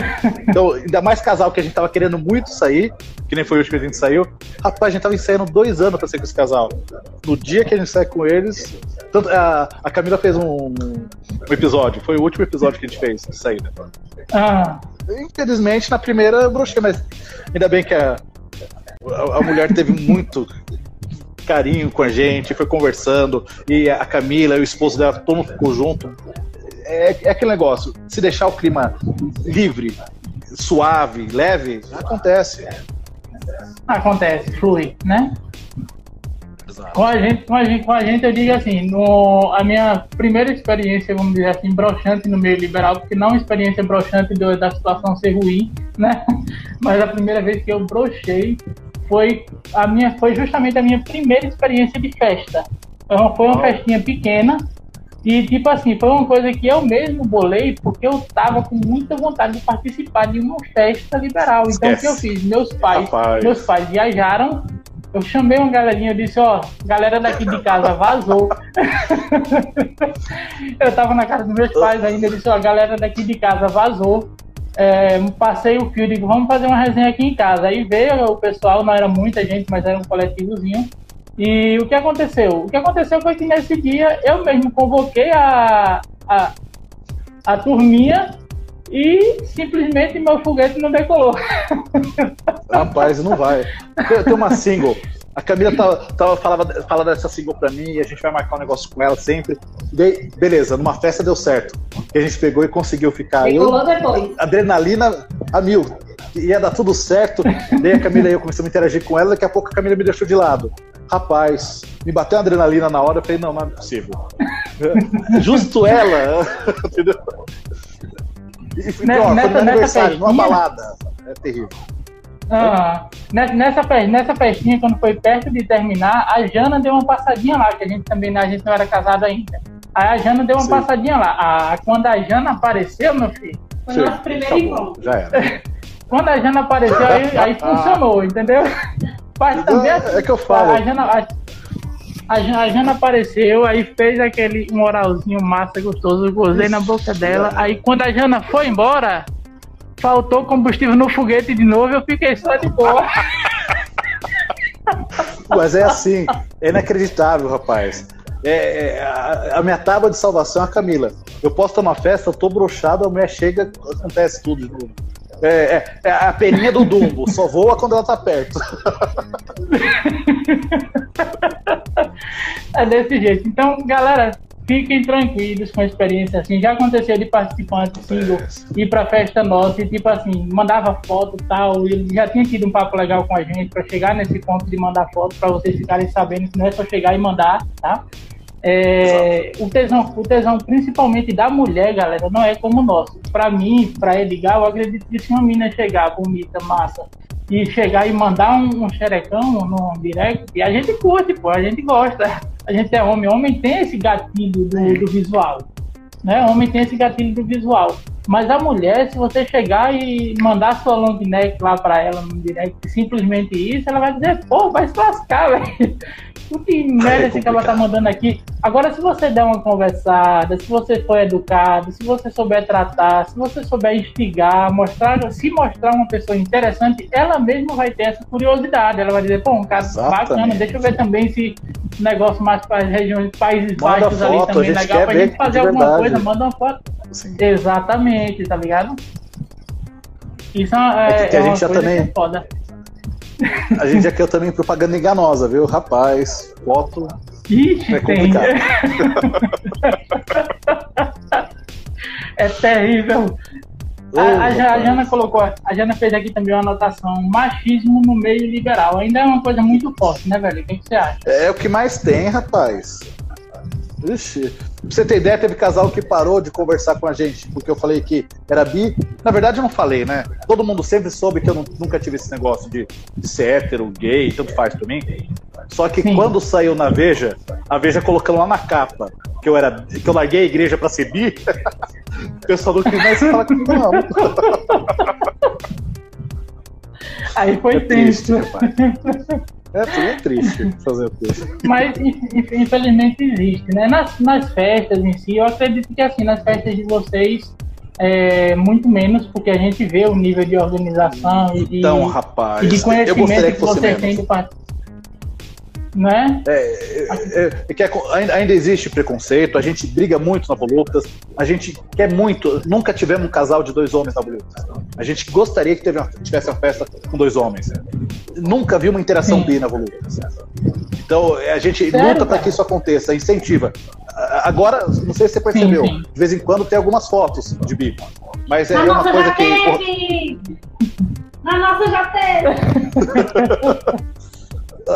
Então, ainda mais casal que a gente tava querendo muito sair, que nem foi o último que a gente saiu. Rapaz, a gente tava ensaiando dois anos pra sair com esse casal. No dia que a gente sai com eles. Tanto, a, a Camila fez um, um episódio, foi o último episódio que a gente fez de saída. Ah. Infelizmente, na primeira eu brochei, mas ainda bem que a, a, a mulher teve muito carinho com a gente, foi conversando, e a Camila e o esposo dela, todo mundo ficou junto. É, é aquele negócio, se deixar o clima livre, suave, leve, acontece. Acontece, flui, né? Com a, gente, com, a gente, com a gente, eu digo assim, no, a minha primeira experiência, vamos dizer assim, broxante no meio liberal, porque não uma experiência broxante do, da situação ser ruim, né? Mas a primeira vez que eu brochei foi a minha foi justamente a minha primeira experiência de festa. Foi uma, foi uma festinha pequena e tipo assim, foi uma coisa que eu mesmo bolei porque eu tava com muita vontade de participar de uma festa liberal. Então o que eu fiz? Meus pais, Rapaz. meus pais viajaram eu chamei uma galerinha, eu disse, ó, galera daqui de casa vazou. eu tava na casa dos meus pais ainda, eu disse, ó, galera daqui de casa vazou é, passei o fio, digo, vamos fazer uma resenha aqui em casa. Aí veio o pessoal, não era muita gente, mas era um coletivozinho. E o que aconteceu? O que aconteceu foi que nesse dia eu mesmo convoquei a, a, a turminha e simplesmente meu foguete não decolou. Rapaz, não vai. Tem uma single a Camila tava, tava falava, fala dessa single pra mim e a gente vai marcar um negócio com ela sempre. Beleza, numa festa deu certo. Que a gente pegou e conseguiu ficar. eu, depois. Adrenalina a mil. Ia dar tudo certo. Daí a Camila e eu começamos a interagir com ela, daqui a pouco a Camila me deixou de lado. Rapaz, me bateu uma adrenalina na hora, eu falei, não, não é possível. Justo ela, entendeu? E, foi, nessa, foi no aniversário, numa balada. É terrível. Ah, nessa, nessa festinha, quando foi perto de terminar, a Jana deu uma passadinha lá, que a gente também a gente não era casado ainda. Aí a Jana deu uma Sim. passadinha lá. Ah, quando a Jana apareceu, meu filho. Foi Sim, nosso primeiro encontro. Já era. quando a Jana apareceu, aí, aí funcionou, entendeu? Mas também é, é que eu falo. A Jana, a, a, a Jana apareceu, aí fez aquele moralzinho massa, gostoso, gozei na boca dela. Aí quando a Jana foi embora, faltou combustível no foguete de novo eu fiquei só de boa. Mas é assim, é inacreditável, rapaz. É, é, a, a, minha tábua de salvação é a Camila. Eu posso estar numa festa, eu tô brochado, a mulher chega, acontece tudo de novo. É, é, é, a peninha do Dumbo, só voa quando ela tá perto. é desse jeito. Então, galera, fiquem tranquilos com a experiência assim. Já aconteceu de participante single ir pra festa nossa e tipo assim, mandava foto e tal. Ele já tinha tido um papo legal com a gente para chegar nesse ponto de mandar foto para vocês ficarem sabendo que não é só chegar e mandar, tá? É, o, tesão, o tesão, principalmente da mulher, galera, não é como o nosso. Para mim, para Edgar, eu acredito que se uma mina chegar bonita, massa, e chegar e mandar um, um xerecão no direct, e a gente curte, pô, a gente gosta. A gente é homem, homem tem esse gatilho do, do visual. Né? Homem tem esse gatilho do visual. Mas a mulher, se você chegar e mandar sua long neck lá para ela no direct, simplesmente isso, ela vai dizer, pô, vai se lascar, velho. O que merda é esse cara tá mandando aqui? Agora, se você der uma conversada, se você for educado, se você souber tratar, se você souber instigar, mostrar, se mostrar uma pessoa interessante, ela mesma vai ter essa curiosidade. Ela vai dizer, pô, um cara Exatamente. bacana, deixa eu ver também se negócio mais para as regiões, Países manda Baixos foto, ali também legal pra gente fazer alguma coisa, manda uma foto. Sim. Exatamente, tá ligado? Isso é, é, que a é gente já também... É foda. A gente já quer também propaganda enganosa, viu? Rapaz, foto. Ixi, é complicado. é terrível. A, a, a, Jana colocou, a Jana fez aqui também uma anotação, machismo no meio liberal. Ainda é uma coisa muito forte, né, velho? O que, que você acha? É o que mais tem, rapaz. Ixi. Pra você ter ideia, teve casal que parou de conversar com a gente, porque eu falei que era bi. Na verdade, eu não falei, né? Todo mundo sempre soube que eu não, nunca tive esse negócio de, de ser hétero, gay, tanto faz pra mim. Só que Sim. quando saiu na Veja, a Veja colocando lá na capa que eu era que eu larguei a igreja pra ser bi, o pessoal não queria mais falar comigo, não. Aí foi é triste. É, tudo é triste fazer o curso. Mas infelizmente existe, né? Nas, nas festas em si, eu acredito que assim, nas festas de vocês, é, muito menos, porque a gente vê o nível de organização e de, então, rapaz, e de conhecimento que, que vocês têm do partido né? É, é, é, que é, ainda existe preconceito, a gente briga muito na Voluptas, a gente quer muito, nunca tivemos um casal de dois homens na Voluptas. A gente gostaria que uma, tivesse uma festa com dois homens. Nunca vi uma interação Sim. bi na Voluptas. Então a gente Sério, luta para que isso aconteça, incentiva. Agora, não sei se você percebeu, sim, sim. de vez em quando tem algumas fotos de bi, mas é, na uma coisa que. Na nossa já teve!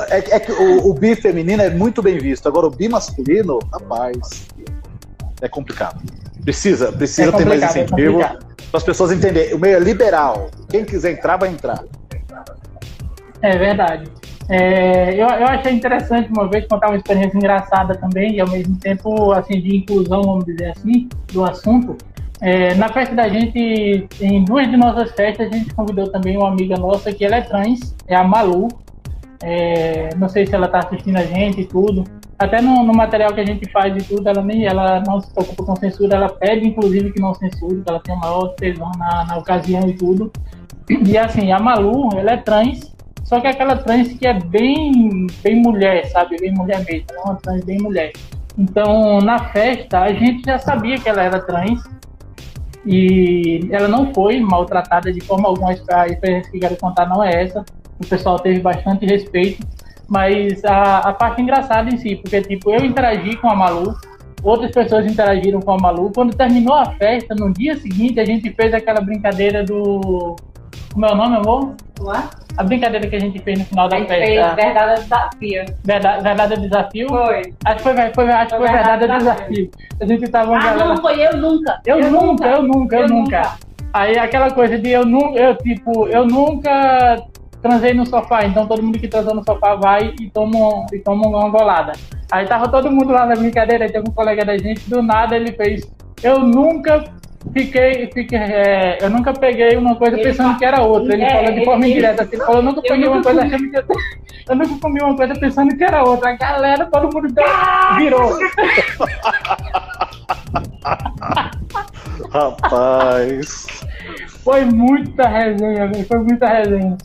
É, é que o, o, bi feminino é muito bem visto. Agora, o bi masculino, rapaz, é complicado. Precisa, precisa é ter mais é incentivo é para as pessoas entenderem. O meio é liberal. Quem quiser entrar, vai entrar. É verdade. É, eu, eu achei interessante uma vez contar uma experiência engraçada também e ao mesmo tempo assim de inclusão, vamos dizer assim, do assunto. É, na festa da gente, em duas de nossas festas, a gente convidou também uma amiga nossa que ela é trans, é a Malu, é, não sei se ela está assistindo a gente e tudo. Até no, no, material que a gente faz e tudo, ela nem ela não se preocupa com censura, ela pede inclusive que não censure, ela tem maior tesão na, na ocasião e tudo. E assim, a Malu, ela é trans, só que é aquela trans que é bem, bem mulher, sabe? Bem mulher mesmo, é uma trans bem mulher. Então, na festa, a gente já sabia que ela era trans e ela não foi maltratada de forma alguma. A experiência que quero contar não é essa o pessoal teve bastante respeito, mas a, a parte engraçada em si, porque tipo, eu interagi com a Malu, outras pessoas interagiram com a Malu. Quando terminou a festa, no dia seguinte, a gente fez aquela brincadeira do. Como é o nome, amor? What? A brincadeira que a gente fez no final da festa. Fez verdade ou desafio. Verdade, verdade ou desafio? Foi. Acho que foi, foi, acho foi, foi verdade ou desafio. A gente tava. Ah, galera... não, foi eu nunca. Eu, eu nunca, eu nunca, eu, eu nunca. nunca. Aí aquela coisa de eu nunca, eu tipo, eu nunca transei no sofá, então todo mundo que transou no sofá vai e toma, e toma uma golada. Aí tava todo mundo lá na brincadeira, aí teve um colega da gente, do nada ele fez, eu nunca fiquei, fiquei é, eu nunca peguei uma coisa ele pensando que era outra. Ele é, falou de forma ele, indireta, assim, ele falou, eu nunca peguei uma coisa achando que eu, eu nunca comi uma coisa pensando que era outra. A galera, todo mundo virou. Rapaz. Foi muita resenha, foi muita resenha.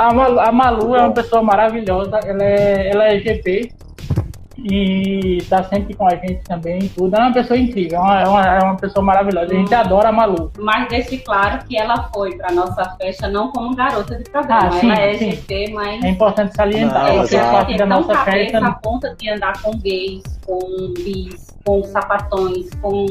A Malu, a Malu é uma pessoa maravilhosa, ela é, ela é GP e tá sempre com a gente também tudo. É uma pessoa incrível, é uma, é uma, é uma pessoa maravilhosa. A gente adora a Malu. Mas deixe claro que ela foi para nossa festa não como garota de programa. Ah, sim, ela é sim. GP, mas. É importante salientar. Não, ela fez parte da nossa festa. a ponta de andar com gays, com bis, com sapatões, com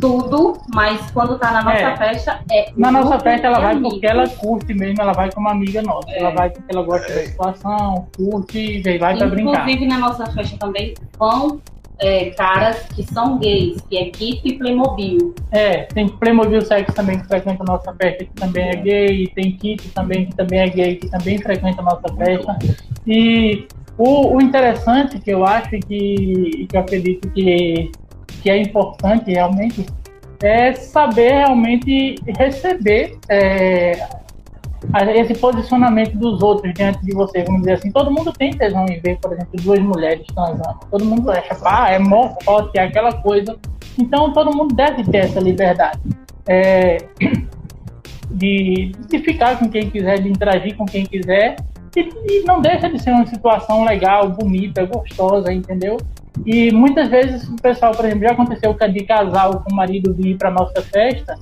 tudo, mas quando tá na nossa é. festa é. Na nossa festa ela vai porque ela curte mesmo, ela vai como amiga nossa. É. Ela vai porque ela gosta é. da situação, curte e vai pra brincar. Inclusive na nossa festa também vão é, caras que são gays, que é Kit e Playmobil. É, tem Playmobil Sex também que frequenta a nossa festa, que também é gay, tem Kit também, que também é gay, que também frequenta a nossa festa. E o, o interessante que eu acho que, que eu acredito que que é importante realmente é saber realmente receber é, esse posicionamento dos outros diante de você, vamos dizer assim. Todo mundo tem tesão em ver, por exemplo, duas mulheres transando. Todo mundo acha, ah, é mó forte, é aquela coisa. Então, todo mundo deve ter essa liberdade é, de, de ficar com quem quiser, de interagir com quem quiser. E, e não deixa de ser uma situação legal, bonita, gostosa, entendeu? E muitas vezes o pessoal, por exemplo, já aconteceu de casal com o marido vir para nossa festa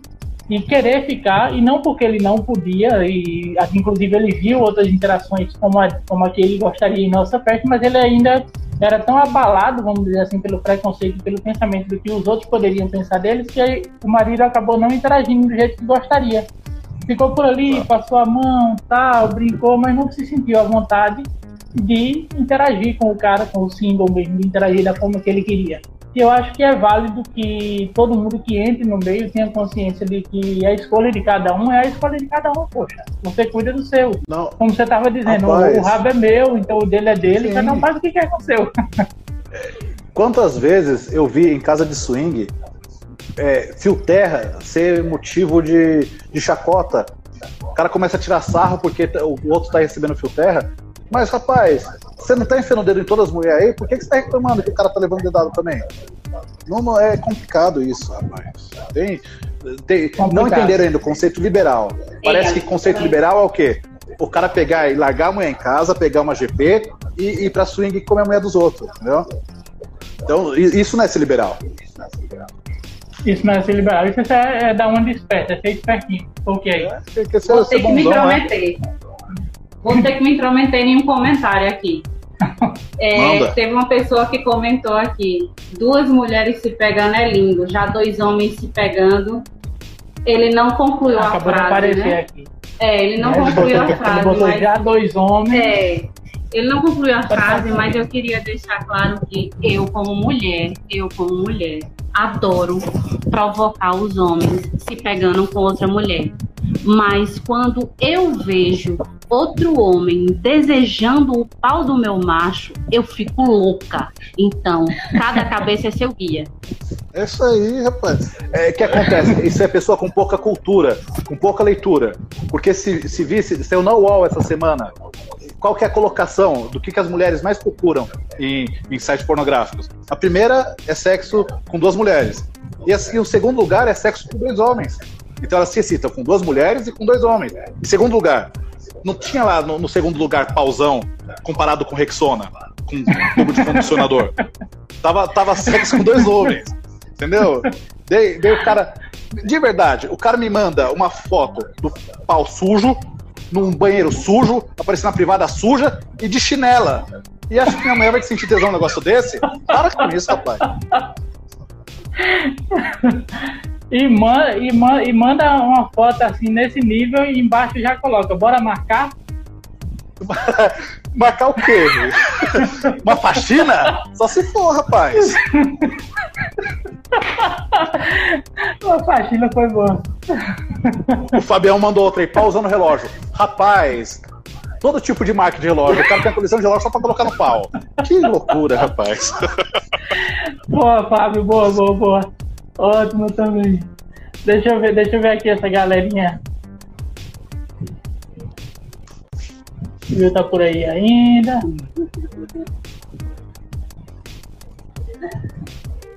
e querer ficar, e não porque ele não podia, e inclusive ele viu outras interações como a, como a que ele gostaria em nossa festa, mas ele ainda era tão abalado, vamos dizer assim, pelo preconceito, pelo pensamento do que os outros poderiam pensar deles, que o marido acabou não interagindo do jeito que gostaria. Ficou por ali, passou a mão, tal, brincou, mas não se sentiu à vontade de interagir com o cara, com o single mesmo, de interagir da forma que ele queria. E eu acho que é válido que todo mundo que entre no meio tenha consciência de que a escolha de cada um é a escolha de cada um, poxa. Você cuida do seu. Não. Como você estava dizendo, Rapaz. o rabo é meu, então o dele é dele, Sim. cada um faz o que quer com o seu. Quantas vezes eu vi em casa de swing é, fio terra ser motivo de, de chacota? O cara começa a tirar sarro porque o outro está recebendo fio terra. Mas, rapaz, você não tá enfiando o dedo em todas as mulheres aí? Por que, que você tá reclamando que o cara tá levando dedado também? Não, não é complicado isso, rapaz. Tem, tem, não entenderam ainda o conceito liberal. Parece que conceito liberal é o quê? O cara pegar e largar a mulher em casa, pegar uma GP e, e ir pra swing e comer a mulher dos outros, entendeu? Então, isso não é ser liberal. Isso não é ser liberal, isso é, é dar uma desperta, é ser espertinho. Ok. É, tem que ser, Vou que me intrometer. Né? Vou ter que me intrometer em um comentário aqui. É, teve uma pessoa que comentou aqui: duas mulheres se pegando é lindo, já dois homens se pegando. Ele não concluiu Acabou a frase. né? Aqui. É, ele não é, concluiu a frase. Ele botou mas... já dois homens. É, ele não concluiu a frase, mas eu queria deixar claro que eu, como mulher, eu, como mulher, adoro provocar os homens se pegando com outra mulher. Mas quando eu vejo outro homem desejando o pau do meu macho, eu fico louca. Então, cada cabeça é seu guia. É isso aí, rapaz. É que acontece, isso é pessoa com pouca cultura, com pouca leitura. Porque se, se visse, saiu na UOL essa semana, qual que é a colocação do que, que as mulheres mais procuram em, em sites pornográficos? A primeira é sexo com duas mulheres. E, assim, o segundo lugar é sexo com dois homens. Então elas se excitam com duas mulheres e com dois homens. Em segundo lugar, não tinha lá no, no segundo lugar pausão comparado com Rexona, com tubo de condicionador. tava, tava sexo com dois homens. Entendeu? Daí o cara. De verdade, o cara me manda uma foto do pau sujo, num banheiro sujo, aparecendo na privada suja e de chinela. E acha que minha mulher vai sentir tesão um negócio desse? Para com isso, rapaz. E manda, e, manda, e manda uma foto assim nesse nível e embaixo já coloca, bora marcar? Marcar o quê? Uma faxina? Só se for, rapaz. Uma faxina foi boa. O Fabião mandou outra aí, pausando o relógio. Rapaz, todo tipo de marca de relógio. O cara tem a coleção de relógio só pra colocar no pau. Que loucura, rapaz. Boa, Fábio, boa, boa, boa. Ótimo também. Deixa eu ver, deixa eu ver aqui essa galerinha. Viu tá por aí ainda.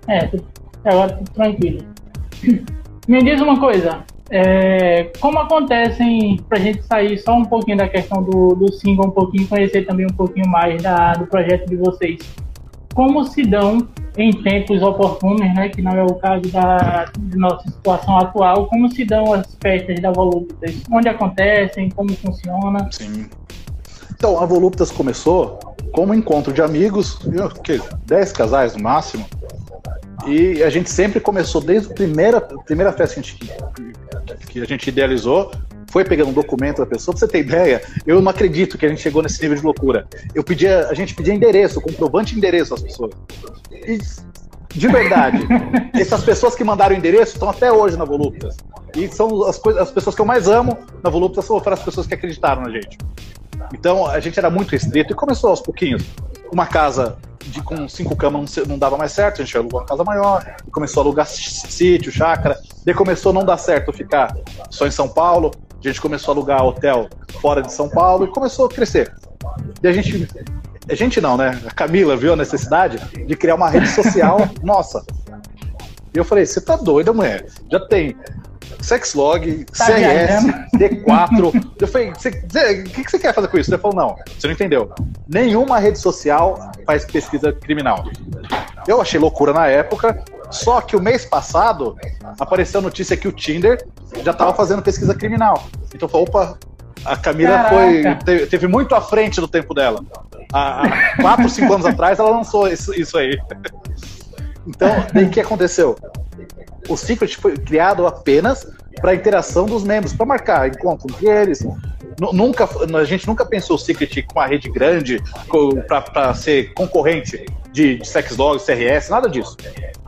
É, agora tudo tranquilo. Me diz uma coisa, é, como acontecem, pra gente sair só um pouquinho da questão do, do single, um pouquinho, conhecer também um pouquinho mais da, do projeto de vocês como se dão em tempos oportunos, né, que não é o caso da nossa situação atual, como se dão as festas da Voluptas, onde acontecem, como funciona. Sim. Então, a Voluptas começou como um encontro de amigos, que 10 casais no máximo, e a gente sempre começou desde a primeira, primeira festa que a gente, que a gente idealizou, foi pegando um documento da pessoa, pra você ter ideia, eu não acredito que a gente chegou nesse nível de loucura. Eu pedia, a gente pedia endereço, comprovante de endereço às pessoas. E, de verdade, essas pessoas que mandaram endereço estão até hoje na Voluptas. E são as, coisas, as pessoas que eu mais amo na Voluptas foram as pessoas que acreditaram na gente. Então a gente era muito restrito e começou aos pouquinhos. Uma casa de, com cinco camas não, não, dava mais certo, a gente alugou uma casa maior, começou a alugar sítio, chácara, daí começou a não dar certo ficar só em São Paulo, a gente começou a alugar hotel fora de São Paulo e começou a crescer. E a gente. A gente não, né? A Camila viu a necessidade de criar uma rede social nossa. E eu falei, você tá doida, mulher? Já tem Sexlog, tá CRS, D4. Eu falei, o que, que você quer fazer com isso? Ele falou, não, você não entendeu. Nenhuma rede social faz pesquisa criminal. Eu achei loucura na época, só que o mês passado apareceu a notícia que o Tinder já estava fazendo pesquisa criminal. Então falou, opa, a Camila foi, teve, teve, muito à frente do tempo dela. há 4, 5 anos atrás ela lançou isso, isso aí. Então, o que aconteceu? O Secret foi criado apenas para a interação dos membros, para marcar encontro entre eles. Nunca, a gente nunca pensou o Secret com uma rede grande para ser concorrente de, de Sexlog, CRS, nada disso.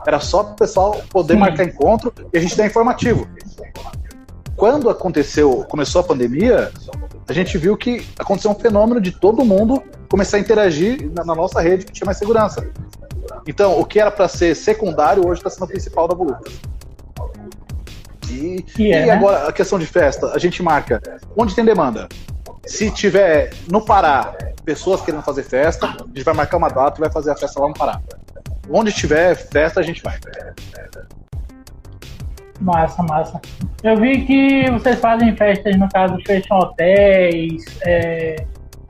Era só para o pessoal poder Sim. marcar encontro e a gente dar informativo. Quando aconteceu, começou a pandemia, a gente viu que aconteceu um fenômeno de todo mundo começar a interagir na, na nossa rede que tinha mais segurança. Então, o que era para ser secundário hoje está sendo principal da voluta. E, é, e né? agora a questão de festa, a gente marca onde tem demanda. Se tiver no Pará pessoas querendo fazer festa, a gente vai marcar uma data e vai fazer a festa lá no Pará. Onde tiver festa, a gente vai. Massa, massa. Eu vi que vocês fazem festas, no caso, fecham hotéis, é,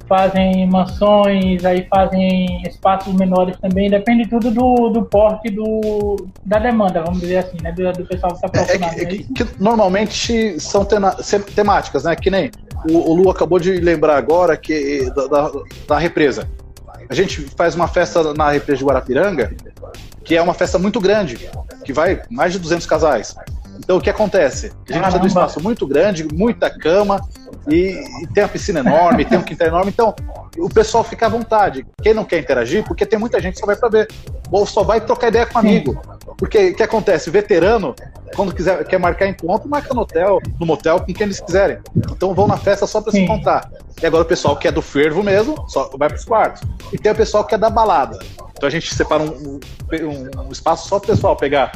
fazem mansões, aí fazem espaços menores também, depende tudo do, do porte do, da demanda, vamos dizer assim, né? Do, do pessoal que está procurando. É, é, é, que, que, normalmente são temáticas, né? Que nem o, o, Lu acabou de lembrar agora que da, da, da, represa. A gente faz uma festa na represa de Guarapiranga, que é uma festa muito grande, que vai mais de 200 casais. Então o que acontece? A gente precisa de um espaço muito grande, muita cama, e, e tem a piscina enorme, tem um quintal enorme, então o pessoal fica à vontade. Quem não quer interagir, porque tem muita gente que só vai para ver, ou só vai trocar ideia com um amigo. Porque o que acontece? Veterano, quando quiser, quer marcar encontro, marca no hotel, no motel, com quem eles quiserem. Então vão na festa só para se encontrar. E agora o pessoal que é do fervo mesmo, só vai para os quartos. E tem o pessoal que é da balada. Então a gente separa um, um, um espaço só para o pessoal pegar,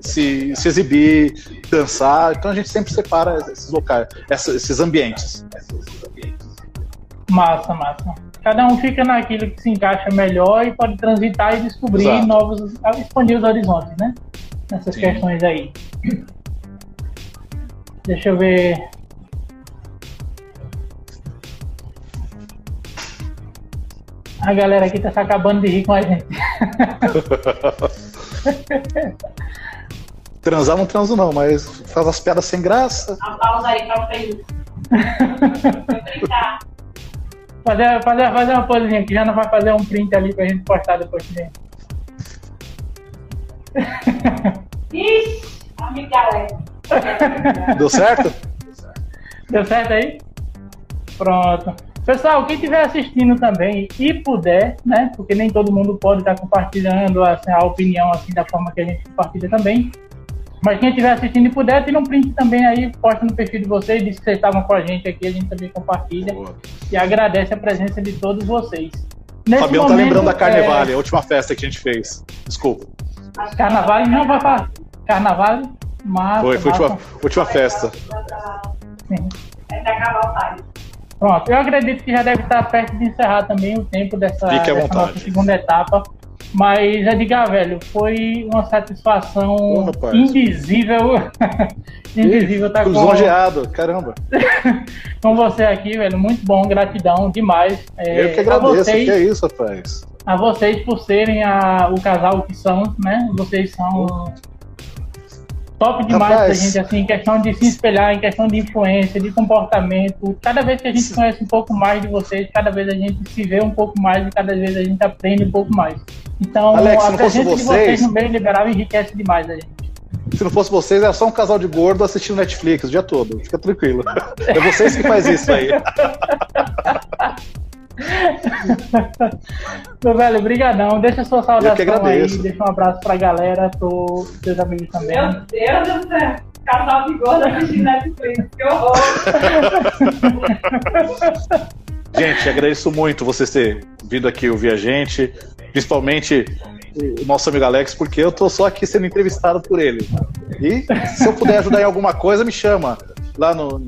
se, se exibir, dançar. Então a gente sempre separa esses locais, esses ambientes. Massa, massa. Cada um fica naquilo que se encaixa melhor e pode transitar e descobrir Exato. novos, expandir os horizontes, né? Nessas Sim. questões aí. Deixa eu ver A galera aqui tá se acabando de rir com a gente. Transar não transo não, mas faz as piadas sem graça. A pausa aí pra fazer, fazer, fazer uma posezinha aqui, já não vai fazer um print ali pra gente postar depois também. Ixi, amiga Deu certo? Deu certo aí? Pronto. Pessoal, quem estiver assistindo também e puder, né? Porque nem todo mundo pode estar compartilhando assim, a opinião assim da forma que a gente compartilha também. Mas quem estiver assistindo e puder, tira um print também aí, posta no perfil de vocês, diz que vocês estavam com a gente aqui, a gente também compartilha. Boa. E agradece a presença de todos vocês. Nesse Fabião momento, tá lembrando da Carnevale, é... a última festa que a gente fez. Desculpa. Carnaval não vai falar. Carnaval, mas. Foi, foi a última, última festa. Sim. Da Cavalcade. Pronto, eu acredito que já deve estar perto de encerrar também o tempo dessa, dessa nossa segunda etapa. Mas, Edgar, velho, foi uma satisfação invisível. invisível tá com... caramba. com você aqui, velho. Muito bom, gratidão demais. É, eu que agradeço, vocês, que é isso, rapaz. A vocês por serem a, o casal que são, né? Vocês são top demais Rapaz. pra gente, assim, em questão de se espelhar, em questão de influência, de comportamento. Cada vez que a gente conhece um pouco mais de vocês, cada vez a gente se vê um pouco mais e cada vez a gente aprende um pouco mais. Então, Alex, a presença vocês, de vocês no meio liberal enriquece demais a gente. Se não fosse vocês, era só um casal de gordo assistindo Netflix o dia todo. Fica tranquilo. É vocês que faz isso aí. Meu velho, brigadão. Deixa a sua saudação aí, deixa um abraço pra galera, pro seus amigos também. Meu Deus do céu, casal de gordo assistindo Netflix, que horror! Gente, agradeço muito vocês terem vindo aqui ouvir a gente, principalmente o nosso amigo Alex, porque eu tô só aqui sendo entrevistado por ele. E se eu puder ajudar em alguma coisa, me chama lá no,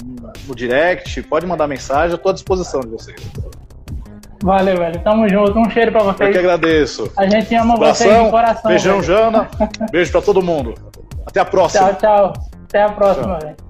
no direct, pode mandar mensagem, eu tô à disposição de vocês. Valeu, velho. Tamo junto. Um cheiro pra vocês. Eu que agradeço. A gente ama Abração, vocês de coração. Beijão, velho. Jana. Beijo pra todo mundo. Até a próxima. Tchau, tchau. Até a próxima, velho.